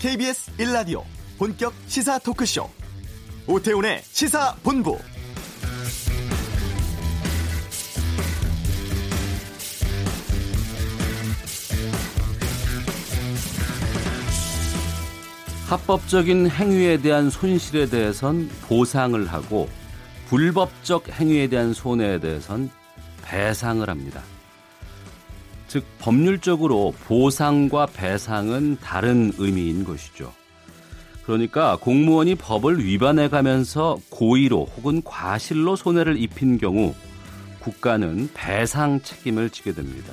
KBS 1라디오 본격 시사 토크쇼 오태훈의 시사본부 합법적인 행위에 대한 손실에 대해선 보상을 하고 불법적 행위에 대한 손해에 대해선 배상을 합니다. 즉 법률적으로 보상과 배상은 다른 의미인 것이죠. 그러니까 공무원이 법을 위반해 가면서 고의로 혹은 과실로 손해를 입힌 경우 국가는 배상 책임을 지게 됩니다.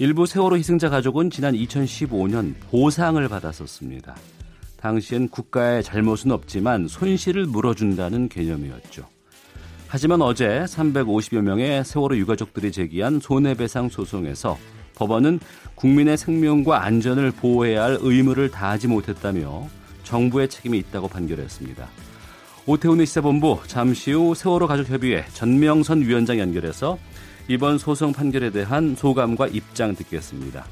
일부 세월호 희생자 가족은 지난 2015년 보상을 받았었습니다. 당시엔 국가의 잘못은 없지만 손실을 물어준다는 개념이었죠. 하지만 어제 350여 명의 세월호 유가족들이 제기한 손해배상 소송에서 법원은 국민의 생명과 안전을 보호해야 할 의무를 다하지 못했다며 정부의 책임이 있다고 판결했습니다. 오태훈의 시사본부 잠시 후 세월호 가족협의회 전명선 위원장 연결해서 이번 소송 판결에 대한 소감과 입장 듣겠습니다.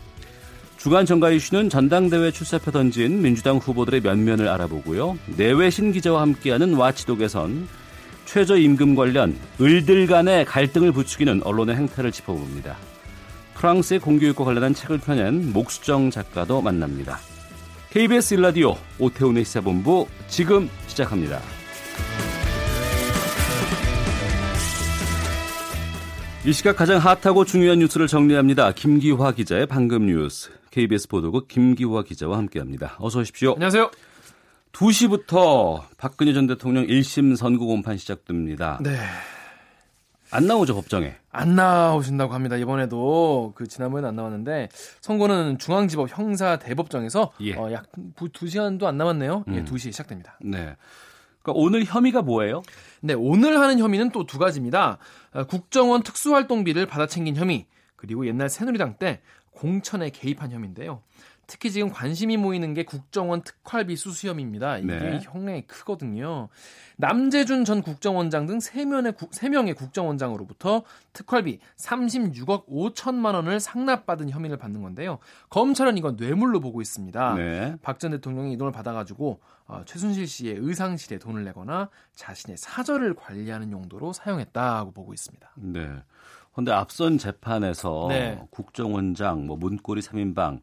주간 정가 이슈는 전당대회 출사표 던진 민주당 후보들의 면면을 알아보고요. 내외신 기자와 함께하는 와치도 개선, 최저임금 관련 을들 간의 갈등을 부추기는 언론의 행태를 짚어봅니다. 프랑스의 공교육과 관련한 책을 펴낸 목수정 작가도 만납니다. KBS 일라디오 오태훈의 시사본부 지금 시작합니다. 이 시각 가장 핫하고 중요한 뉴스를 정리합니다. 김기화 기자의 방금 뉴스. KBS 보도국 김기화 기자와 함께합니다. 어서 오십시오. 안녕하세요. 2시부터 박근혜 전 대통령 1심 선고 공판 시작됩니다. 네. 안 나오죠, 법정에. 안 나오신다고 합니다. 이번에도 그 지난번에는 안 나왔는데 선고는 중앙지법 형사 대법정에서 예. 어, 약 2 시간도 안 남았네요. 예, 음. 예, 2시에 시작됩니다. 네. 그러니까 오늘 혐의가 뭐예요? 네, 오늘 하는 혐의는 또 두 가지입니다. 어, 국정원 특수활동비를 받아 챙긴 혐의, 그리고 옛날 새누리당 때 공천에 개입한 혐의인데요. 특히 지금 관심이 모이는 게 국정원 특활비 수수 혐의입니다. 이게 네. 형량이 크거든요. 남재준 전 국정원장 등 3명의, 3명의 국정원장으로부터 특활비 36억 5천만 원을 상납받은 혐의를 받는 건데요. 검찰은 이건 뇌물로 보고 있습니다. 네. 박전 대통령이 이 돈을 받아가지고 어, 최순실 씨의 의상실에 돈을 내거나 자신의 사절을 관리하는 용도로 사용했다고 보고 있습니다. 네. 그런데 앞선 재판에서 네. 국정원장, 뭐 문고리 3인방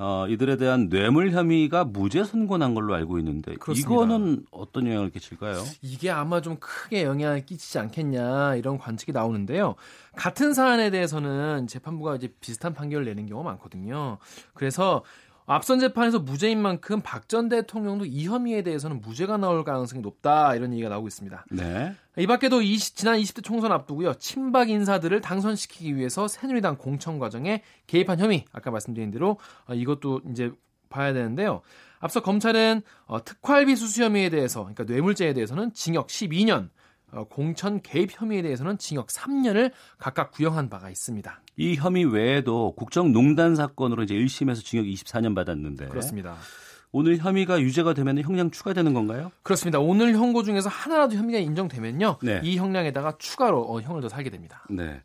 어, 이들에 대한 뇌물 혐의가 무죄 선고난 걸로 알고 있는데 그렇습니다. 이거는 어떤 영향을 끼칠까요? 이게 아마 좀 크게 영향을 끼치지 않겠냐 이런 관측이 나오는데요. 같은 사안에 대해서는 재판부가 이제 비슷한 판결을 내는 경우가 많거든요. 그래서 앞선 재판에서 무죄인 만큼 박 전 대통령도 이 혐의에 대해서는 무죄가 나올 가능성이 높다 이런 얘기가 나오고 있습니다. 네. 이 밖에도 20, 지난 20대 총선 앞두고요. 친박 인사들을 당선시키기 위해서 새누리당 공천 과정에 개입한 혐의 아까 말씀드린 대로 어, 이것도 이제 봐야 되는데요. 앞서 검찰은 어, 특활비 수수 혐의에 대해서 그러니까 뇌물죄에 대해서는 징역 12년, 어, 공천 개입 혐의에 대해서는 징역 3년을 각각 구형한 바가 있습니다. 이 혐의 외에도 국정농단 사건으로 이제 1심에서 징역 24년 받았는데 그렇습니다. 오늘 혐의가 유죄가 되면 형량 추가되는 건가요? 그렇습니다. 오늘 형고 중에서 하나라도 혐의가 인정되면요. 네. 이 형량에다가 추가로 어, 형을 더 살게 됩니다. 네.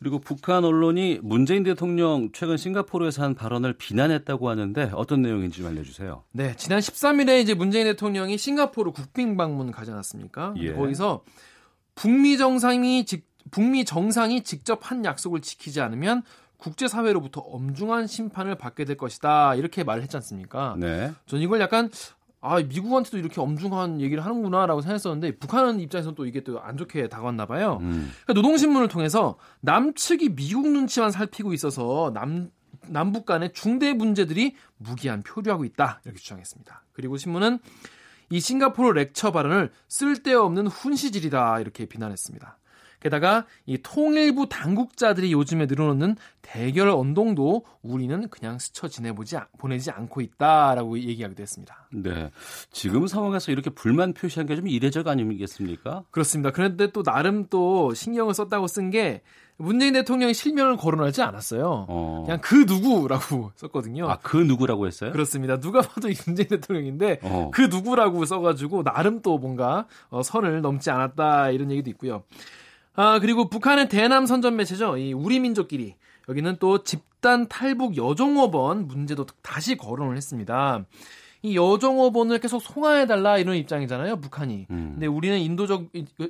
그리고 북한 언론이 문재인 대통령 최근 싱가포르에서 한 발언을 비난했다고 하는데 어떤 내용인지 좀 알려주세요. 네, 지난 13일에 이제 문재인 대통령이 싱가포르 국빈 방문 가지 않았습니까? 예. 거기서 북미 정상이 직 북미 정상이 직접 한 약속을 지키지 않으면 국제사회로부터 엄중한 심판을 받게 될 것이다. 이렇게 말을 했지 않습니까? 네. 전 이걸 약간 아, 미국한테도 이렇게 엄중한 얘기를 하는구나라고 생각했었는데 북한 입장에서는 또 이게 또 안 좋게 다가왔나 봐요. 음. 그러니까 노동신문을 통해서 남측이 미국 눈치만 살피고 있어서 남 남북 간의 중대 문제들이 무기한 표류하고 있다. 이렇게 주장했습니다. 그리고 신문은 이 싱가포르 렉처 발언을 쓸데없는 훈시질이다. 이렇게 비난했습니다. 게다가 이 통일부 당국자들이 요즘에 늘어놓는 대결 언동도 우리는 그냥 스쳐 지내보지 보내지 않고 있다라고 얘기하기도 했습니다. 네, 지금 상황에서 이렇게 불만 표시한 게 좀 이례적 아니겠습니까? 그렇습니다. 그런데 또 나름 또 신경을 썼다고 쓴 게 문재인 대통령이 실명을 거론하지 않았어요. 어. 그냥 그 누구라고 썼거든요. 아, 그 누구라고 했어요? 그렇습니다. 누가 봐도 문재인 대통령인데 어. 그 누구라고 써가지고 나름 또 뭔가 어, 선을 넘지 않았다 이런 얘기도 있고요. 아, 그리고 북한의 대남 선전 매체죠. 이 우리 민족끼리 여기는 또 집단 탈북 여종업원 문제도 다시 거론을 했습니다. 이 여종업원을 계속 송화해달라 이런 입장이잖아요, 북한이. 음. 근데 우리는 인도적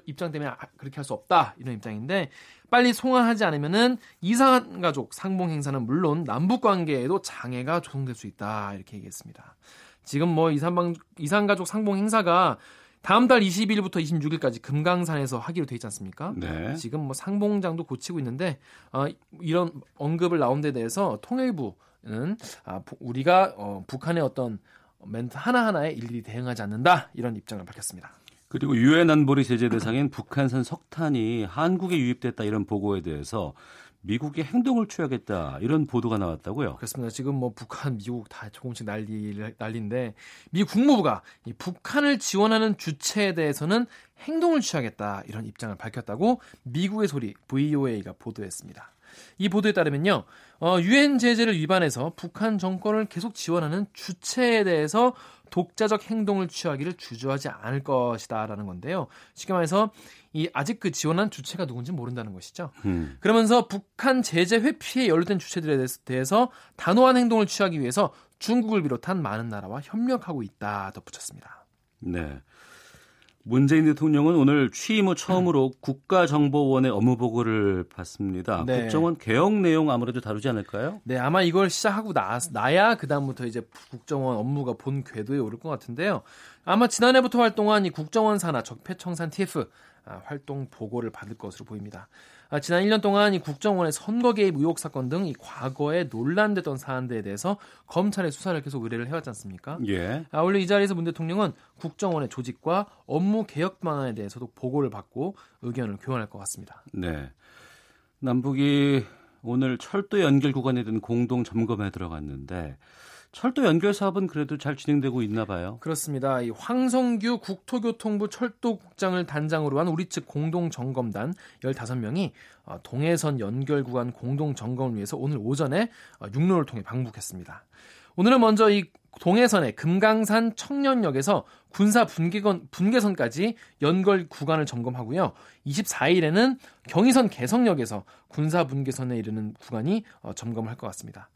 입장 때문에 아, 그렇게 할 수 없다 이런 입장인데 빨리 송화하지 않으면은 이상 가족 상봉 행사는 물론 남북 관계에도 장애가 조성될 수 있다 이렇게 얘기했습니다. 지금 뭐 이상 이상 가족 상봉 행사가 다음 달 20일부터 26일까지 금강산에서 하기로 돼 있지 않습니까? 네. 지금 뭐 상봉장도 고치고 있는데 어, 이런 언급을 나온 데 대해서 통일부는 아, 우리가 어, 북한의 어떤 멘트 하나하나에 일일이 대응하지 않는다 이런 입장을 밝혔습니다. 그리고 유엔 안보리 제재 대상인 북한산 석탄이 한국에 유입됐다 이런 보고에 대해서 미국이 행동을 취하겠다 이런 보도가 나왔다고요. 그렇습니다. 지금 뭐 북한, 미국 다 조금씩 난리 난리인데 미 국무부가 이 북한을 지원하는 주체에 대해서는 행동을 취하겠다 이런 입장을 밝혔다고 미국의 소리 VOA가 보도했습니다. 이 보도에 따르면요, 어, 유엔 제재를 위반해서 북한 정권을 계속 지원하는 주체에 대해서 독자적 행동을 취하기를 주저하지 않을 것이다라는 건데요. 쉽게 말해서 이 아직 그 지원한 주체가 누군지 모른다는 것이죠. 음. 그러면서 북한 제재 회피에 연루된 주체들에 대해서 단호한 행동을 취하기 위해서 중국을 비롯한 많은 나라와 협력하고 있다 덧붙였습니다. 네. 문재인 대통령은 오늘 취임 후 처음으로 국가정보원의 업무 보고를 받습니다. 네. 국정원 개혁 내용 아무래도 다루지 않을까요? 네, 아마 이걸 시작하고 나, 나야 그다음부터 이제 국정원 업무가 본 궤도에 오를 것 같은데요. 아마 지난해부터 활동한 이 국정원 산하 적폐청산 TF 아, 활동 보고를 받을 것으로 보입니다. 아, 지난 1년 동안 이 국정원의 선거 개입 의혹 사건 등 이 과거에 논란됐던 사안들에 대해서 검찰의 수사를 계속 의뢰를 해왔지 않습니까? 예. 아, 원래 이 자리에서 문 대통령은 국정원의 조직과 업무 개혁 방안에 대해서도 보고를 받고 의견을 교환할 것 같습니다. 네. 남북이 오늘 철도 연결 구간에 든 공동 점검에 들어갔는데 철도 연결 사업은 그래도 잘 진행되고 있나 봐요. 그렇습니다. 이 황성규 국토교통부 철도국장을 단장으로 한 우리 측 공동 점검단 15명이 어, 동해선 연결 구간 공동 점검을 위해서 오늘 오전에 어, 육로를 통해 방북했습니다. 오늘은 먼저 이 동해선의 금강산 청년역에서 군사 분계선, 분계선까지 연결 구간을 점검하고요. 24일에는 경의선 개성역에서 군사 분계선에 이르는 구간이 어, 점검을 할것 같습니다.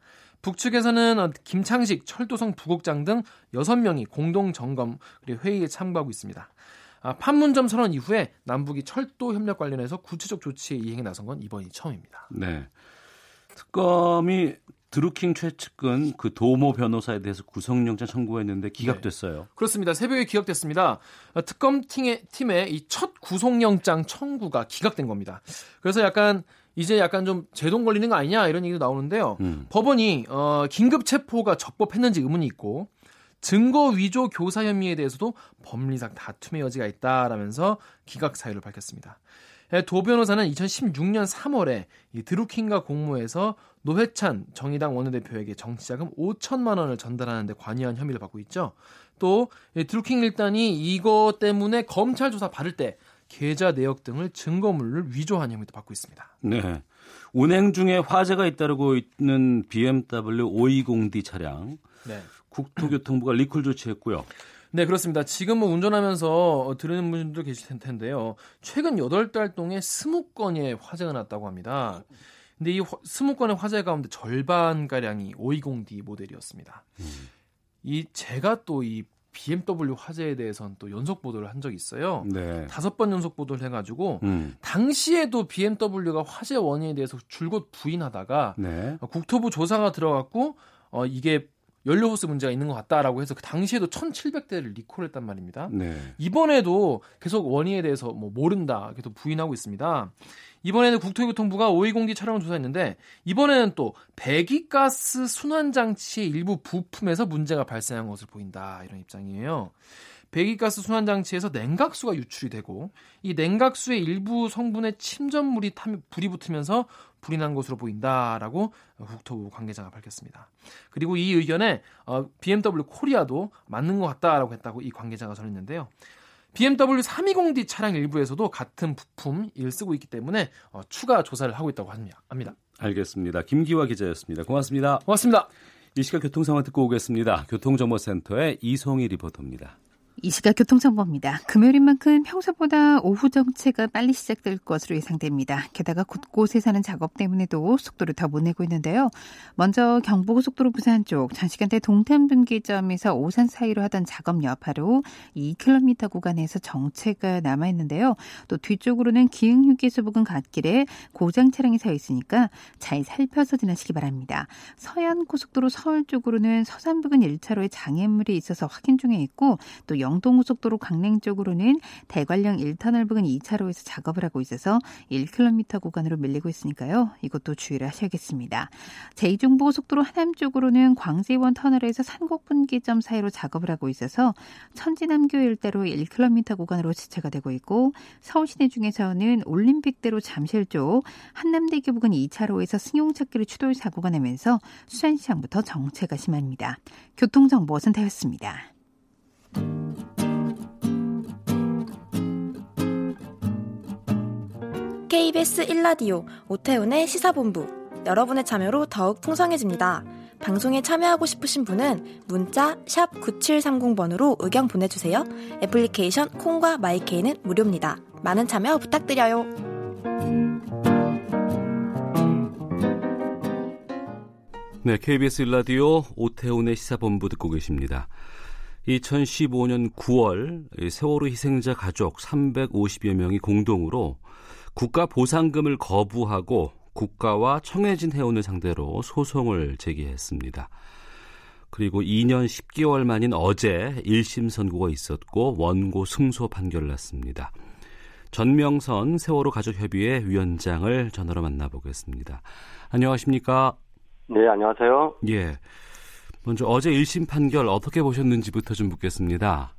북측에서는 어, 김창식 철도성 부국장 등 6명이 공동 점검 그리고 회의에 참가하고 있습니다. 아, 판문점 선언 이후에 남북이 철도 협력 관련해서 구체적 조치 이행에 나선 건 이번이 처음입니다. 네. 특검이 드루킹 최측근 그 도모 변호사에 대해서 구속영장 청구했는데 기각됐어요. 네. 그렇습니다. 새벽에 기각됐습니다. 어, 특검 팀의, 팀의 이 첫 구속영장 청구가 기각된 겁니다. 그래서 약간 이제 약간 좀 제동 걸리는 거 아니냐 이런 얘기도 나오는데요. 음. 법원이 어, 긴급 체포가 적법했는지 의문이 있고 증거 위조 교사 혐의에 대해서도 법리상 다툼의 여지가 있다라면서 기각 사유를 밝혔습니다. 예, 도 변호사는 2016년 3월에 이 드루킹과 공모해서 노회찬 정의당 원내대표에게 정치자금 5천만 원을 전달하는 데 관여한 혐의를 받고 있죠. 또 드루킹 일단이 이거 때문에 검찰 조사 받을 때 계좌 내역 등을 증거물을 위조한 혐의도 받고 있습니다. 네. 운행 중에 화재가 잇따르고 있는 BMW 520D 차량. 네. 국토교통부가 리콜 조치했고요. 네, 그렇습니다. 지금은 운전하면서 들으는 분들도 계실 텐데요. 최근 8달 동안 20건의 화재가 났다고 합니다. 근데 이 20건의 화재 가운데 절반가량이 520D 모델이었습니다. 음. 이 제가 또 이 BMW 화재에 대해서는 또 연속 보도를 한 적이 있어요. 네. 다섯 번 연속 보도를 해가지고 음. 당시에도 BMW가 화재 원인에 대해서 줄곧 부인하다가 네. 국토부 조사가 들어갔고 어, 이게 연료 호스 문제가 있는 것 같다라고 해서 그 당시에도 1,700대를 리콜했단 말입니다. 네. 이번에도 계속 원인에 대해서 뭐 모른다 계속 부인하고 있습니다. 이번에는 국토교통부가 520D 차량을 조사했는데 이번에는 또 배기가스 순환 장치의 일부 부품에서 문제가 발생한 것을 보인다 이런 입장이에요. 배기가스 순환 장치에서 냉각수가 유출이 되고 이 냉각수의 일부 성분에 침전물이 타면 불이 붙으면서 불이 난 것으로 보인다라고 국토부 관계자가 밝혔습니다. 그리고 이 의견에 어, BMW 코리아도 맞는 것 같다라고 했다고 이 관계자가 전했는데요. BMW 320D 차량 일부에서도 같은 부품을 쓰고 있기 때문에 어, 추가 조사를 하고 있다고 합니다. 알겠습니다. 김기화 기자였습니다. 고맙습니다. 고맙습니다. 이 시각 교통 상황 듣고 오겠습니다. 교통정보센터의 이송희 리포터입니다. 이 시각 교통정보입니다. 금요일인 만큼 평소보다 오후 정체가 빨리 시작될 것으로 예상됩니다. 게다가 곳곳에 사는 작업 때문에도 속도를 더 못 내고 있는데요. 먼저 경부고속도로 부산 쪽 장시간대 동탄 분기점에서 오산 사이로 하던 작업 여파로 2km 구간에서 정체가 남아 있는데요. 또 뒤쪽으로는 기흥 휴게소 부근 갓길에 고장 차량이 서 있으니까 잘 살펴서 지나시기 바랍니다. 서해안 고속도로 서울 쪽으로는 서산 부근 1차로에 장애물이 있어서 확인 중에 있고 또영 영동고속도로 강릉 쪽으로는 대관령 1터널 부근 2차로에서 작업을 하고 있어서 1km 구간으로 밀리고 있으니까요. 이것도 주의를 하셔야겠습니다. 제2중부고속도로 하남 쪽으로는 광지원 터널에서 산곡분기점 사이로 작업을 하고 있어서 천지남교 일대로 1km 구간으로 지체가 되고 있고 서울 시내 중에서는 올림픽대로 잠실 쪽 한남대교 부근 2차로에서 승용차끼리 추돌 사고가 나면서 수산시장부터 정체가 심합니다. 교통정보 센터였습니다. KBS 1라디오 오태훈의 시사본부 여러분의 참여로 더욱 풍성해집니다. 방송에 참여하고 싶으신 분은 문자 9730번으로 의견 보내주세요. 애플리케이션 콩과 마이케이는 무료입니다. 많은 참여 부탁드려요. 네, KBS 1라디오 오태훈의 시사본부 듣고 계십니다. 2015년 9월 세월호 희생자 가족 350여 명이 공동으로 국가 보상금을 거부하고 국가와 청해진 해운을 상대로 소송을 제기했습니다. 그리고 2년 10개월 만인 어제 1심 선고가 있었고 원고 승소 판결을 났습니다. 전명선 세월호 가족협의회 위원장을 전화로 만나보겠습니다. 안녕하십니까? 네, 안녕하세요. 예. 먼저 어제 1심 판결 어떻게 보셨는지부터 좀 묻겠습니다.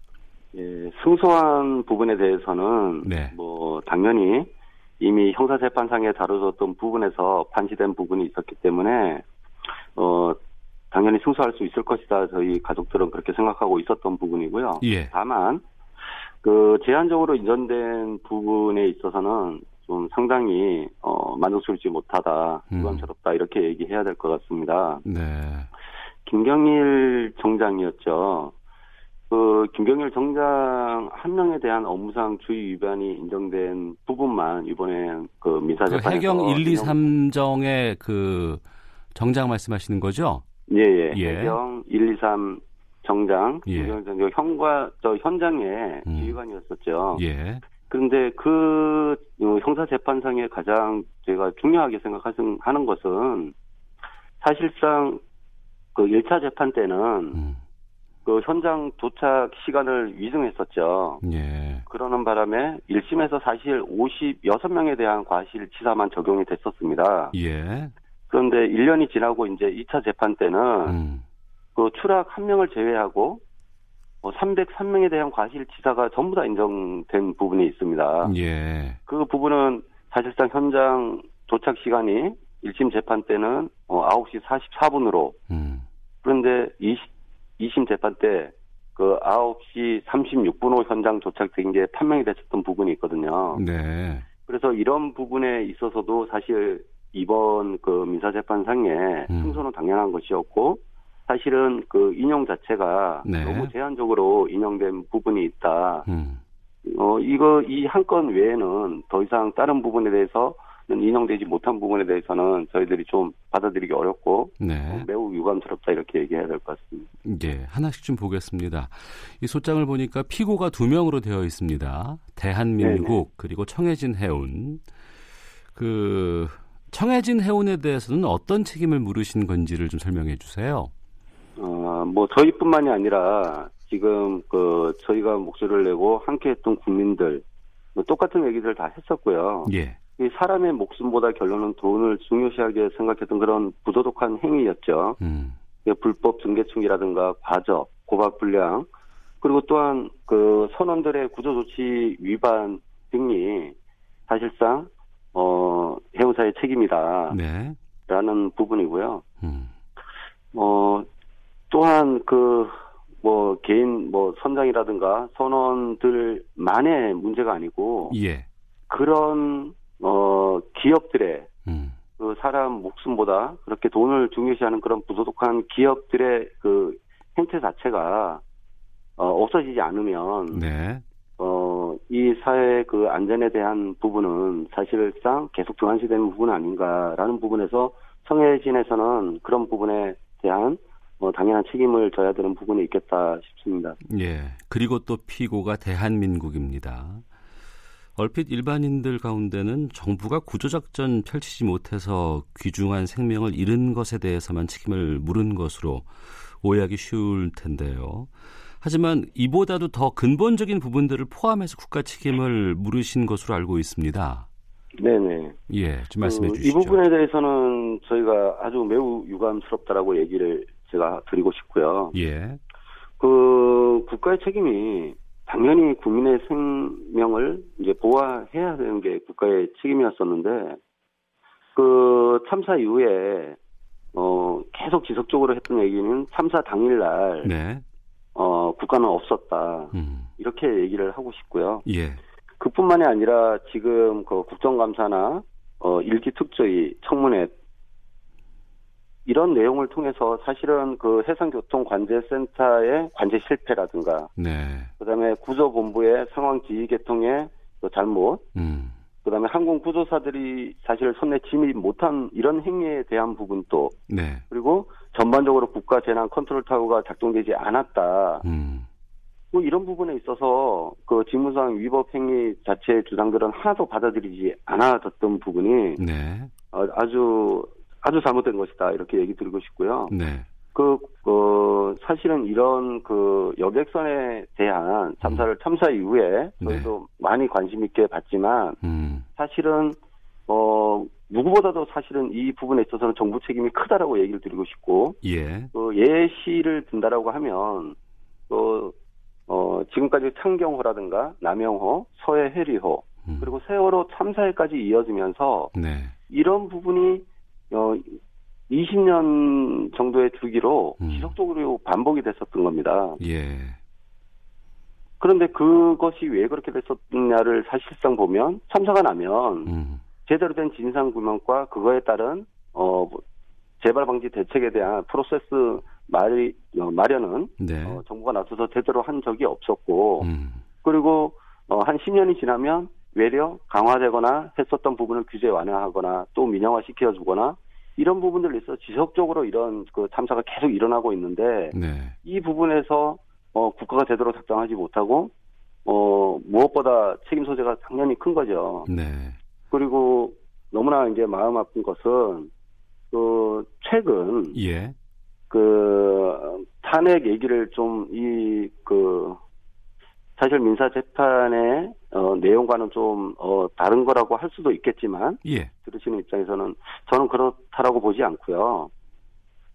예, 승소한 부분에 대해서는 네. 뭐 당연히 이미 형사재판상에 다뤄졌던 부분에서 판시된 부분이 있었기 때문에 어 당연히 승소할 수 있을 것이다 저희 가족들은 그렇게 생각하고 있었던 부분이고요. 예. 다만 그 제한적으로 인정된 부분에 있어서는 좀 상당히 어 만족스럽지 못하다, 부담스럽다 음. 이렇게 얘기해야 될 것 같습니다. 네. 김경일 정장이었죠. 그 김경일 정장 한 명에 대한 업무상 주의 위반이 인정된 부분만 이번에 그 민사재판에서 그 해경 1, 2, 3정의 그 정장 말씀하시는 거죠? 예, 예. 예. 해경 1, 2, 3 정장 예. 김경일 정장 현과 저 현장의 음. 지휘관이었었죠. 예. 그런데 그 형사 재판상에 가장 제가 중요하게 생각하는 것은 사실상 그 1차 재판 때는 음. 그 현장 도착 시간을 위증했었죠. 예. 그러는 바람에 1심에서 사실 56명에 대한 과실치사만 적용이 됐었습니다. 예. 그런데 1년이 지나고 이제 2차 재판 때는 음. 그 추락 한 명을 제외하고 303명에 뭐 대한 과실치사가 전부 다 인정된 부분이 있습니다. 예. 그 부분은 사실상 현장 도착 시간이 1심 재판 때는 9시 어, 44분으로 음. 그런데 20, 2심 재판 때 그 9시 36분 후 현장 도착된 게 판명이 됐었던 부분이 있거든요. 네. 그래서 이런 부분에 있어서도 사실 이번 그 민사재판상에 음. 승소는 당연한 것이었고 사실은 그 인용 자체가 네. 너무 제한적으로 인용된 부분이 있다. 음. 어 이거 이 한 건 외에는 더 이상 다른 부분에 대해서 인용되지 못한 부분에 대해서는 저희들이 좀 받아들이기 어렵고 네. 매우 유감스럽다 이렇게 얘기해야 될 것 같습니다. 네, 하나씩 좀 보겠습니다. 이 소장을 보니까 피고가 두 명으로 되어 있습니다. 대한민국 네네. 그리고 청해진 해운. 그 청해진 해운에 대해서는 어떤 책임을 물으신 건지를 좀 설명해 주세요. 어, 뭐 저희뿐만이 아니라 지금 그 저희가 목소리를 내고 함께했던 국민들 뭐 똑같은 얘기들 다 했었고요. 예. 이 사람의 목숨보다 결론은 돈을 중요시하게 생각했던 그런 부도덕한 행위였죠. 음. 불법 증계충이라든가 과적, 고박 불량, 그리고 또한 그 선원들의 구조 조치 위반 등이 사실상 어 해운사의 책임이다. 네. 라는 부분이고요. 음. 어 또한 그 뭐 개인 뭐 선장이라든가 선원들만의 문제가 아니고 예. 그런 어, 기업들의 음. 그 사람 목숨보다 그렇게 돈을 중요시하는 그런 부도덕한 기업들의 그 행태 자체가 어, 없어지지 않으면 네. 어, 이 사회 그 안전에 대한 부분은 사실상 계속 등한시되는 부분 아닌가라는 부분에서 성해진에서는 그런 부분에 대한 뭐 당연한 책임을 져야 되는 부분이 있겠다 싶습니다. 예. 그리고 또 피고가 대한민국입니다. 얼핏 일반인들 가운데는 정부가 구조작전 펼치지 못해서 귀중한 생명을 잃은 것에 대해서만 책임을 물은 것으로 오해하기 쉬울 텐데요. 하지만 이보다도 더 근본적인 부분들을 포함해서 국가 책임을 물으신 것으로 알고 있습니다. 네네. 예, 좀 말씀해 그, 주시죠. 이 부분에 대해서는 저희가 아주 매우 유감스럽다라고 얘기를 제가 드리고 싶고요. 예. 그 국가의 책임이 당연히 국민의 생명을 이제 보호해야 되는 게 국가의 책임이었었는데 그 참사 이후에 어 계속 지속적으로 했던 얘기는 참사 당일날 네. 어, 국가는 없었다. 음. 이렇게 얘기를 하고 싶고요. 예. 그뿐만이 아니라 지금 그 국정감사나 어, 일기 특조위 청문회 이런 내용을 통해서 사실은 그 해상교통관제센터의 관제 실패라든가, 네. 그다음에 구조본부의 상황 지휘 개통의 그 잘못, 음. 그다음에 항공 구조사들이 사실 손에 침입 못한 이런 행위에 대한 부분도 네. 그리고 전반적으로 국가 재난 컨트롤 타워가 작동되지 않았다. 음. 뭐 이런 부분에 있어서 그 직무상 위법 행위 자체의 주장들은 하나도 받아들이지 않아졌던 부분이 네. 어, 아주 아주 잘못된 것이다 이렇게 얘기 드리고 싶고요. 네. 그, 그, 사실은 이런 그 여객선에 대한 참사를 음. 참사 이후에 저희도 네. 많이 관심 있게 봤지만 음. 사실은 어 누구보다도 사실은 이 부분에 있어서는 정부 책임이 크다라고 얘기를 드리고 싶고 예. 그 예시를 든다라고 하면 그 어, 지금까지 창경호라든가 남영호, 서해 해리호 음. 그리고 세월호 참사에까지 이어지면서 네. 이런 부분이 어 20년 정도의 주기로 음. 지속적으로 반복이 됐었던 겁니다. 예. 그런데 그것이 왜 그렇게 됐었냐를 사실상 보면 참사가 나면 음. 제대로 된 진상 규명과 그거에 따른 어 재발 방지 대책에 대한 프로세스 마리, 어, 마련은 네. 어, 정부가 나서서 제대로 한 적이 없었고 음. 그리고 어, 한 10년이 지나면 외려 강화되거나 했었던 부분을 규제 완화하거나 또 민영화 시켜주거나 이런 부분들에 있어 지속적으로 이런 그 참사가 계속 일어나고 있는데 네. 이 부분에서 어 국가가 제대로 작동하지 못하고 어 무엇보다 책임 소재가 당연히 큰 거죠. 네. 그리고 너무나 이제 마음 아픈 것은 그 최근 예. 그 탄핵 얘기를 좀 이 그 사실 민사 재판의 어, 내용과는 좀 어, 다른 거라고 할 수도 있겠지만 예. 들으시는 입장에서는 저는 그렇다라고 보지 않고요.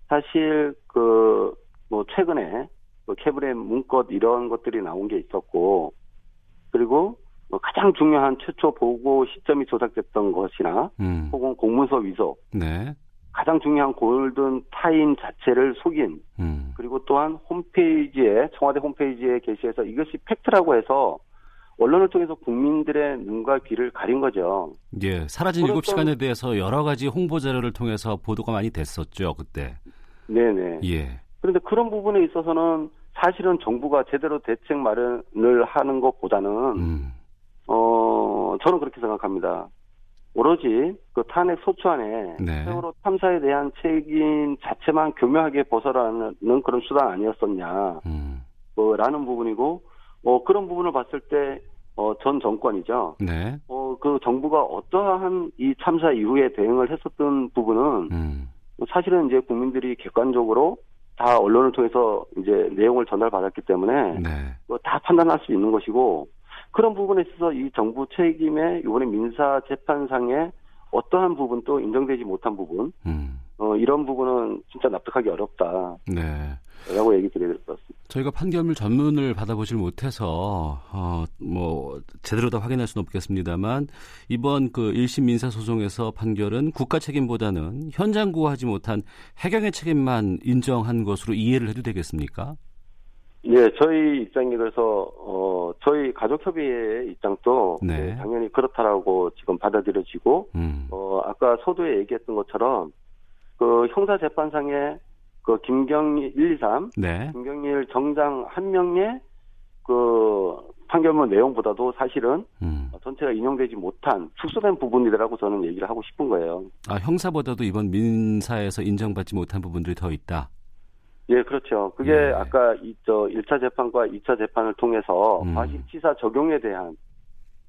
사실 그 뭐 최근에 그 캐비닛 문건 이런 것들이 나온 게 있었고 그리고 뭐 가장 중요한 최초 보고 시점이 조작됐던 것이나 음. 혹은 공문서 위조 네. 가장 중요한 골든 타임 자체를 속인 음. 그리고 또한 홈페이지에 청와대 홈페이지에 게시해서 이것이 팩트라고 해서 언론을 통해서 국민들의 눈과 귀를 가린 거죠. 예, 사라진 일곱 시간에 대해서 여러 가지 홍보 자료를 통해서 보도가 많이 됐었죠, 그때. 네네. 예. 그런데 그런 부분에 있어서는 사실은 정부가 제대로 대책 마련을 하는 것보다는 음. 어 저는 그렇게 생각합니다. 오로지 그 탄핵 소추안에 네. 세월호 참사에 대한 책임 자체만 교묘하게 벗어나는 그런 수단 아니었었냐. 음. 뭐 라는 부분이고 뭐 그런 부분을 봤을 때 어, 전 정권이죠. 네. 어, 그 정부가 어떠한 이 참사 이후에 대응을 했었던 부분은 음. 사실은 이제 국민들이 객관적으로 다 언론을 통해서 이제 내용을 전달받았기 때문에 네. 다 판단할 수 있는 것이고 그런 부분에 있어서 이 정부 책임에 이번에 민사 재판상에 어떠한 부분도 인정되지 못한 부분, 음. 어, 이런 부분은 진짜 납득하기 어렵다. 네. 라고 얘기 드려야 될 것 같습니다. 저희가 판결문 전문을 받아보질 못해서, 어, 뭐, 제대로 다 확인할 수는 없겠습니다만, 이번 그 1심 민사소송에서 판결은 국가 책임보다는 현장 구호하지 못한 해경의 책임만 인정한 것으로 이해를 해도 되겠습니까? 예, 저희 입장이 그래서 어 저희 가족협의회 입장도 네. 네, 당연히 그렇다라고 지금 받아들여지고 음. 어 아까 소두에 얘기했던 것처럼 그 형사 재판상에 그 김경일 1, 2, 3 네. 김경일 정장 한 명의 그 판결문 내용보다도 사실은 음. 전체가 인용되지 못한 축소된 부분이라고 저는 얘기를 하고 싶은 거예요. 아 형사보다도 이번 민사에서 인정받지 못한 부분들이 더 있다. 예, 그렇죠. 그게 예. 아까 이, 저 1차 재판과 2차 재판을 통해서 음. 과실치사 적용에 대한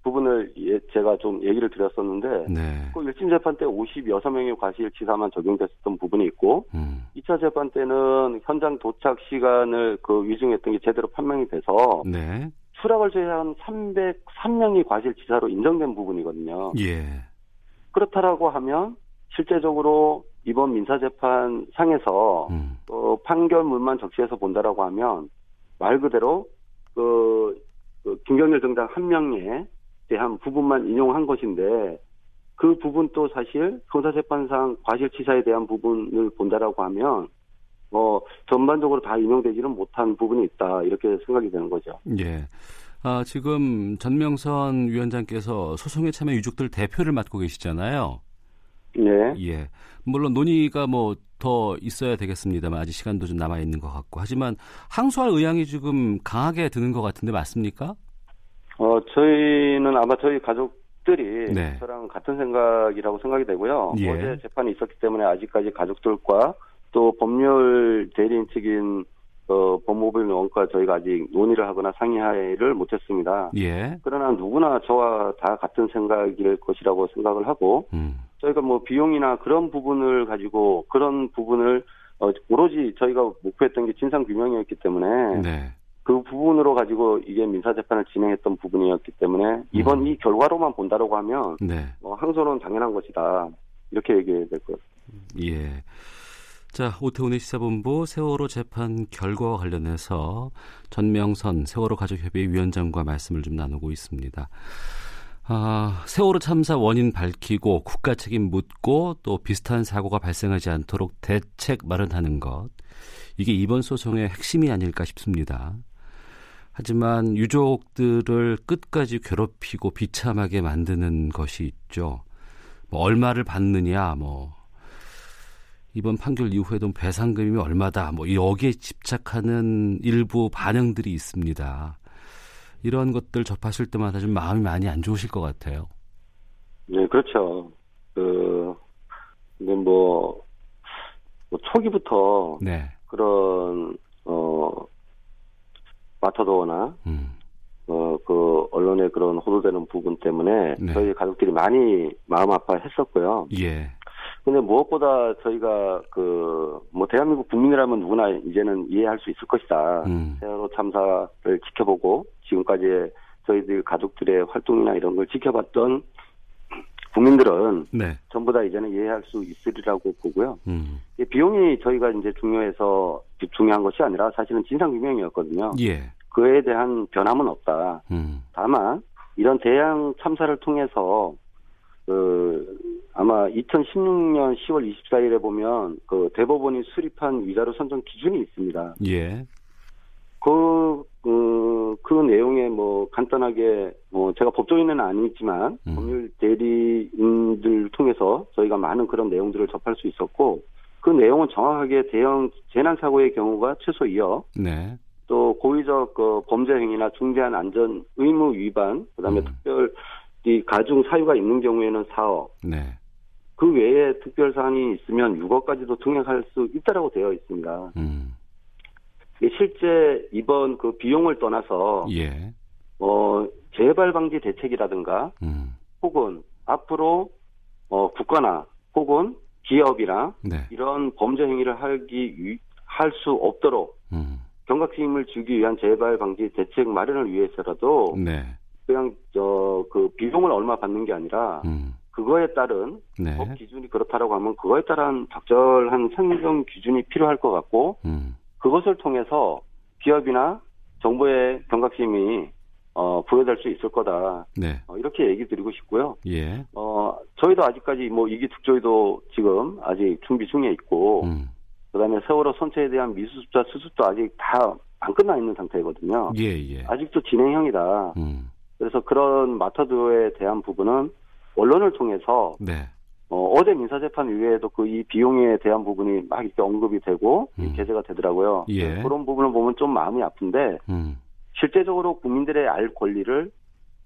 부분을 예, 제가 좀 얘기를 드렸었는데 네. 그 1심 재판 때 56명의 과실치사만 적용됐었던 부분이 있고 음. 2차 재판 때는 현장 도착 시간을 그 위중했던 게 제대로 판명이 돼서 네. 추락을 제외한 303명이 과실치사로 인정된 부분이거든요. 예. 그렇다라고 하면 실제적으로 이번 민사재판 상에서 음. 어, 판결문만 적시해서 본다라고 하면 말 그대로 그, 그 김경렬 등장 한 명에 대한 부분만 인용한 것인데 그 부분도 사실 형사재판상 과실치사에 대한 부분을 본다라고 하면 뭐 전반적으로 다 인용되지는 못한 부분이 있다 이렇게 생각이 되는 거죠. 예. 아, 지금 전명선 위원장께서 소송에 참여 유족들 대표를 맡고 계시잖아요. 네. 예. 물론 논의가 뭐 더 있어야 되겠습니다만 아직 시간도 좀 남아 있는 것 같고 하지만 항소할 의향이 지금 강하게 드는 것 같은데 맞습니까? 어 저희는 아마 저희 가족들이 네. 저랑 같은 생각이라고 생각이 되고요. 예. 어제 재판이 있었기 때문에 아직까지 가족들과 또 법률 대리인 측인 어, 법무부 원과 저희가 아직 논의를 하거나 상의를 못했습니다. 예. 그러나 누구나 저와 다 같은 생각일 것이라고 생각을 하고 음. 저희가 뭐 비용이나 그런 부분을 가지고 그런 부분을 어, 오로지 저희가 목표했던 게 진상 규명이었기 때문에 네. 그 부분으로 가지고 이게 민사 재판을 진행했던 부분이었기 때문에 이번 음. 이 결과로만 본다라고 하면 네. 어, 항소는 당연한 것이다 이렇게 얘기해야 될것 같습니다. 예. 자, 오태훈의 시사본부 세월호 재판 결과와 관련해서 전명선 세월호 가족협의 위원장과 말씀을 좀 나누고 있습니다. 아, 세월호 참사 원인 밝히고 국가 책임 묻고 또 비슷한 사고가 발생하지 않도록 대책 마련하는 것. 이게 이번 소송의 핵심이 아닐까 싶습니다. 하지만 유족들을 끝까지 괴롭히고 비참하게 만드는 것이 있죠. 뭐 얼마를 받느냐, 뭐 이번 판결 이후에도 배상금이 얼마다 뭐 여기에 집착하는 일부 반응들이 있습니다. 이런 것들 접하실 때마다 좀 마음이 많이 안 좋으실 것 같아요. 네, 그렇죠. 그 근데 뭐, 뭐 초기부터 네. 그런 어 마타도어나 음. 어그 언론에 그런 호도되는 부분 때문에 네. 저희 가족들이 많이 마음 아파했었고요. 예. 근데 무엇보다 저희가 그 뭐 대한민국 국민이라면 누구나 이제는 이해할 수 있을 것이다. 음. 세월호 참사를 지켜보고 지금까지 저희들 가족들의 활동이나 이런 걸 지켜봤던 국민들은 네. 전부 다 이제는 이해할 수 있으리라고 보고요. 음. 비용이 저희가 이제 중요해서 중요한 것이 아니라 사실은 진상 규명이었거든요. 예. 그에 대한 변함은 없다. 음. 다만 이런 대형 참사를 통해서 그 아마 2016년 10월 24일에 보면 그 대법원이 수립한 위자료 선정 기준이 있습니다. 예. 그, 그, 그 내용에 뭐 간단하게 뭐 제가 법조인은 아니지만 음. 법률 대리인들 통해서 저희가 많은 그런 내용들을 접할 수 있었고 그 내용은 정확하게 대형 재난 사고의 경우가 최소 2억. 네. 또 고의적 그 범죄 행위나 중대한 안전 의무 위반, 그다음에 음. 특별 이 가중 사유가 있는 경우에는 4억. 네. 그 외에 특별 사안이 있으면 6억까지도 통행할 수 있다라고 되어 있습니다. 음. 실제 이번 그 비용을 떠나서 예. 어 재발 방지 대책이라든가 음. 혹은 앞으로 어 국가나 혹은 기업이나 네. 이런 범죄 행위를 하기 할 수 없도록 음. 경각심을 주기 위한 재발 방지 대책 마련을 위해서라도 네. 그냥 저 그 비용을 얼마 받는 게 아니라 음. 그거에 따른 네. 법 기준이 그렇다라고 하면 그거에 따른 적절한 선정 기준이 필요할 것 같고 음. 그것을 통해서 기업이나 정부의 경각심이 어, 부여될 수 있을 거다. 네. 어, 이렇게 얘기 드리고 싶고요. 예. 어, 저희도 아직까지 뭐 이기 특조위도 지금 아직 준비 중에 있고, 음. 그 다음에 세월호 선체에 대한 미수습자 수습도 아직 다 안 끝나 있는 상태거든요. 예, 예. 아직도 진행형이다. 음. 그래서 그런 마터드에 대한 부분은 언론을 통해서 네. 어, 어제 민사재판 이후에도 그 이 비용에 대한 부분이 막 이렇게 언급이 되고 음. 게재가 되더라고요. 예. 그런 부분을 보면 좀 마음이 아픈데 음. 실제적으로 국민들의 알 권리를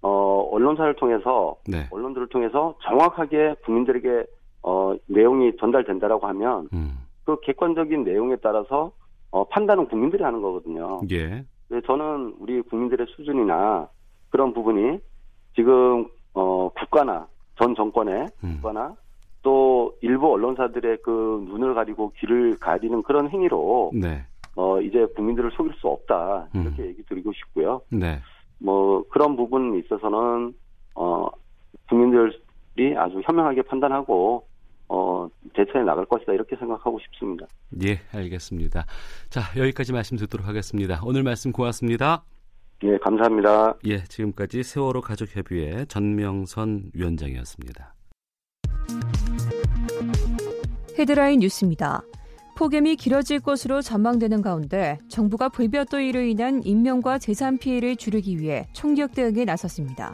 어, 언론사를 통해서 네. 언론들을 통해서 정확하게 국민들에게 어, 내용이 전달된다라고 하면 음. 그 객관적인 내용에 따라서 어, 판단은 국민들이 하는 거거든요. 예. 네, 저는 우리 국민들의 수준이나 그런 부분이 지금 어, 국가나 전 정권의 음. 국가나 또 일부 언론사들의 그 눈을 가리고 귀를 가리는 그런 행위로 네. 어, 이제 국민들을 속일 수 없다 이렇게 음. 얘기 드리고 싶고요. 네. 뭐 그런 부분에 있어서는 어, 국민들이 아주 현명하게 판단하고 어, 대처해 나갈 것이다 이렇게 생각하고 싶습니다. 예, 알겠습니다. 자, 여기까지 말씀 듣도록 하겠습니다. 오늘 말씀 고맙습니다. 예, 감사합니다. 예, 지금까지 세월호 가족협의회 전명선 위원장이었습니다. 헤드라인 뉴스입니다. 폭염이 길어질 것으로 전망되는 가운데 정부가 불볕더위로 인한 인명과 재산 피해를 줄이기 위해 총력 대응에 나섰습니다.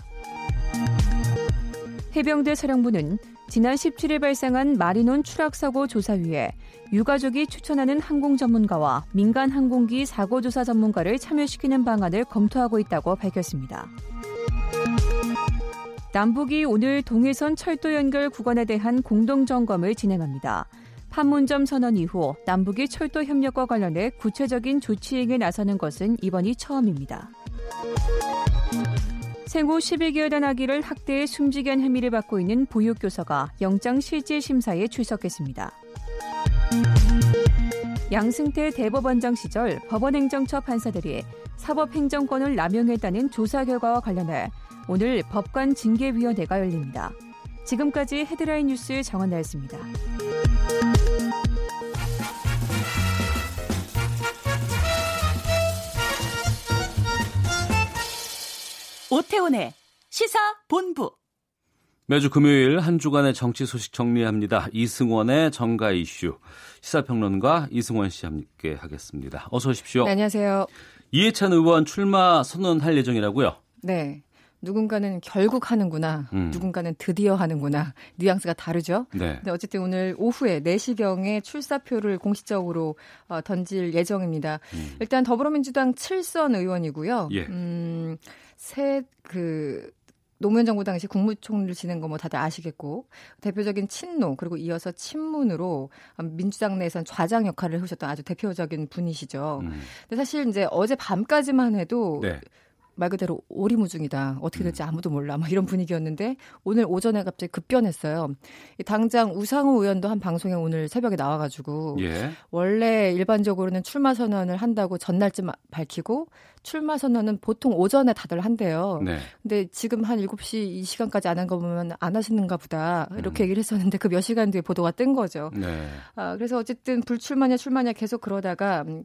해병대 사령부는 지난 17일 발생한 마리논 추락사고 조사위에 유가족이 추천하는 항공 전문가와 민간 항공기 사고조사 전문가를 참여시키는 방안을 검토하고 있다고 밝혔습니다. 남북이 오늘 동해선 철도 연결 구간에 대한 공동 점검을 진행합니다. 판문점 선언 이후 남북이 철도 협력과 관련해 구체적인 조치행에 나서는 것은 이번이 처음입니다. 생후 12개월의 아기를 학대해 숨지게 한 혐의를 받고 있는 보육교사가 영장 실질 심사에 출석했습니다. 양승태 대법원장 시절 법원행정처 판사들이 사법행정권을 남용했다는 조사 결과와 관련해 오늘 법관 징계위원회가 열립니다. 지금까지 헤드라인 뉴스 정원나였습니다. 오태훈의 시사 본부. 매주 금요일 한 주간의 정치 소식 정리합니다. 이승원의 정가 이슈 시사평론가 이승원 씨 함께 하겠습니다. 어서 오십시오. 네, 안녕하세요. 이해찬 의원 출마 선언할 예정이라고요? 네. 누군가는 결국 하는구나, 음. 누군가는 드디어 하는구나, 뉘앙스가 다르죠. 네. 근데 어쨌든 오늘 오후에 4시경에 출사표를 공식적으로 어, 던질 예정입니다. 음. 일단 더불어민주당 7선 의원이고요. 예. 음, 새그 노무현 정부 당시 국무총리를 지낸 거 뭐 다들 아시겠고 대표적인 친노 그리고 이어서 친문으로 민주당 내에선 좌장 역할을 해오셨던 아주 대표적인 분이시죠. 음. 근데 사실 이제 어제 밤까지만 해도 네. 말 그대로 오리무중이다. 어떻게 될지 음. 아무도 몰라. 막 이런 분위기였는데 오늘 오전에 갑자기 급변했어요. 당장 우상호 의원도 한 방송에 오늘 새벽에 나와가지고 예. 원래 일반적으로는 출마 선언을 한다고 전날쯤 밝히고 출마 선언은 보통 오전에 다들 한대요. 네. 근데 지금 한 7시 이 시간까지 안 한 거 보면 안 하시는가 보다. 이렇게 음. 얘기를 했었는데 그 몇 시간 뒤에 보도가 뜬 거죠. 네. 아, 그래서 어쨌든 불출마냐 출마냐 계속 그러다가 음,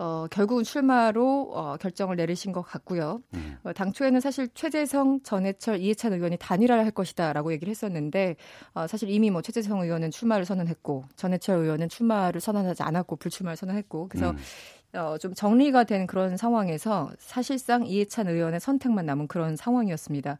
어, 결국은 출마로 어, 결정을 내리신 것 같고요. 음. 어, 당초에는 사실 최재성, 전해철, 이해찬 의원이 단일화를 할 것이다라고 얘기를 했었는데 어, 사실 이미 뭐 최재성 의원은 출마를 선언했고 전해철 의원은 출마를 선언하지 않았고 불출마를 선언했고 그래서 음. 어, 좀 정리가 된 그런 상황에서 사실상 이해찬 의원의 선택만 남은 그런 상황이었습니다.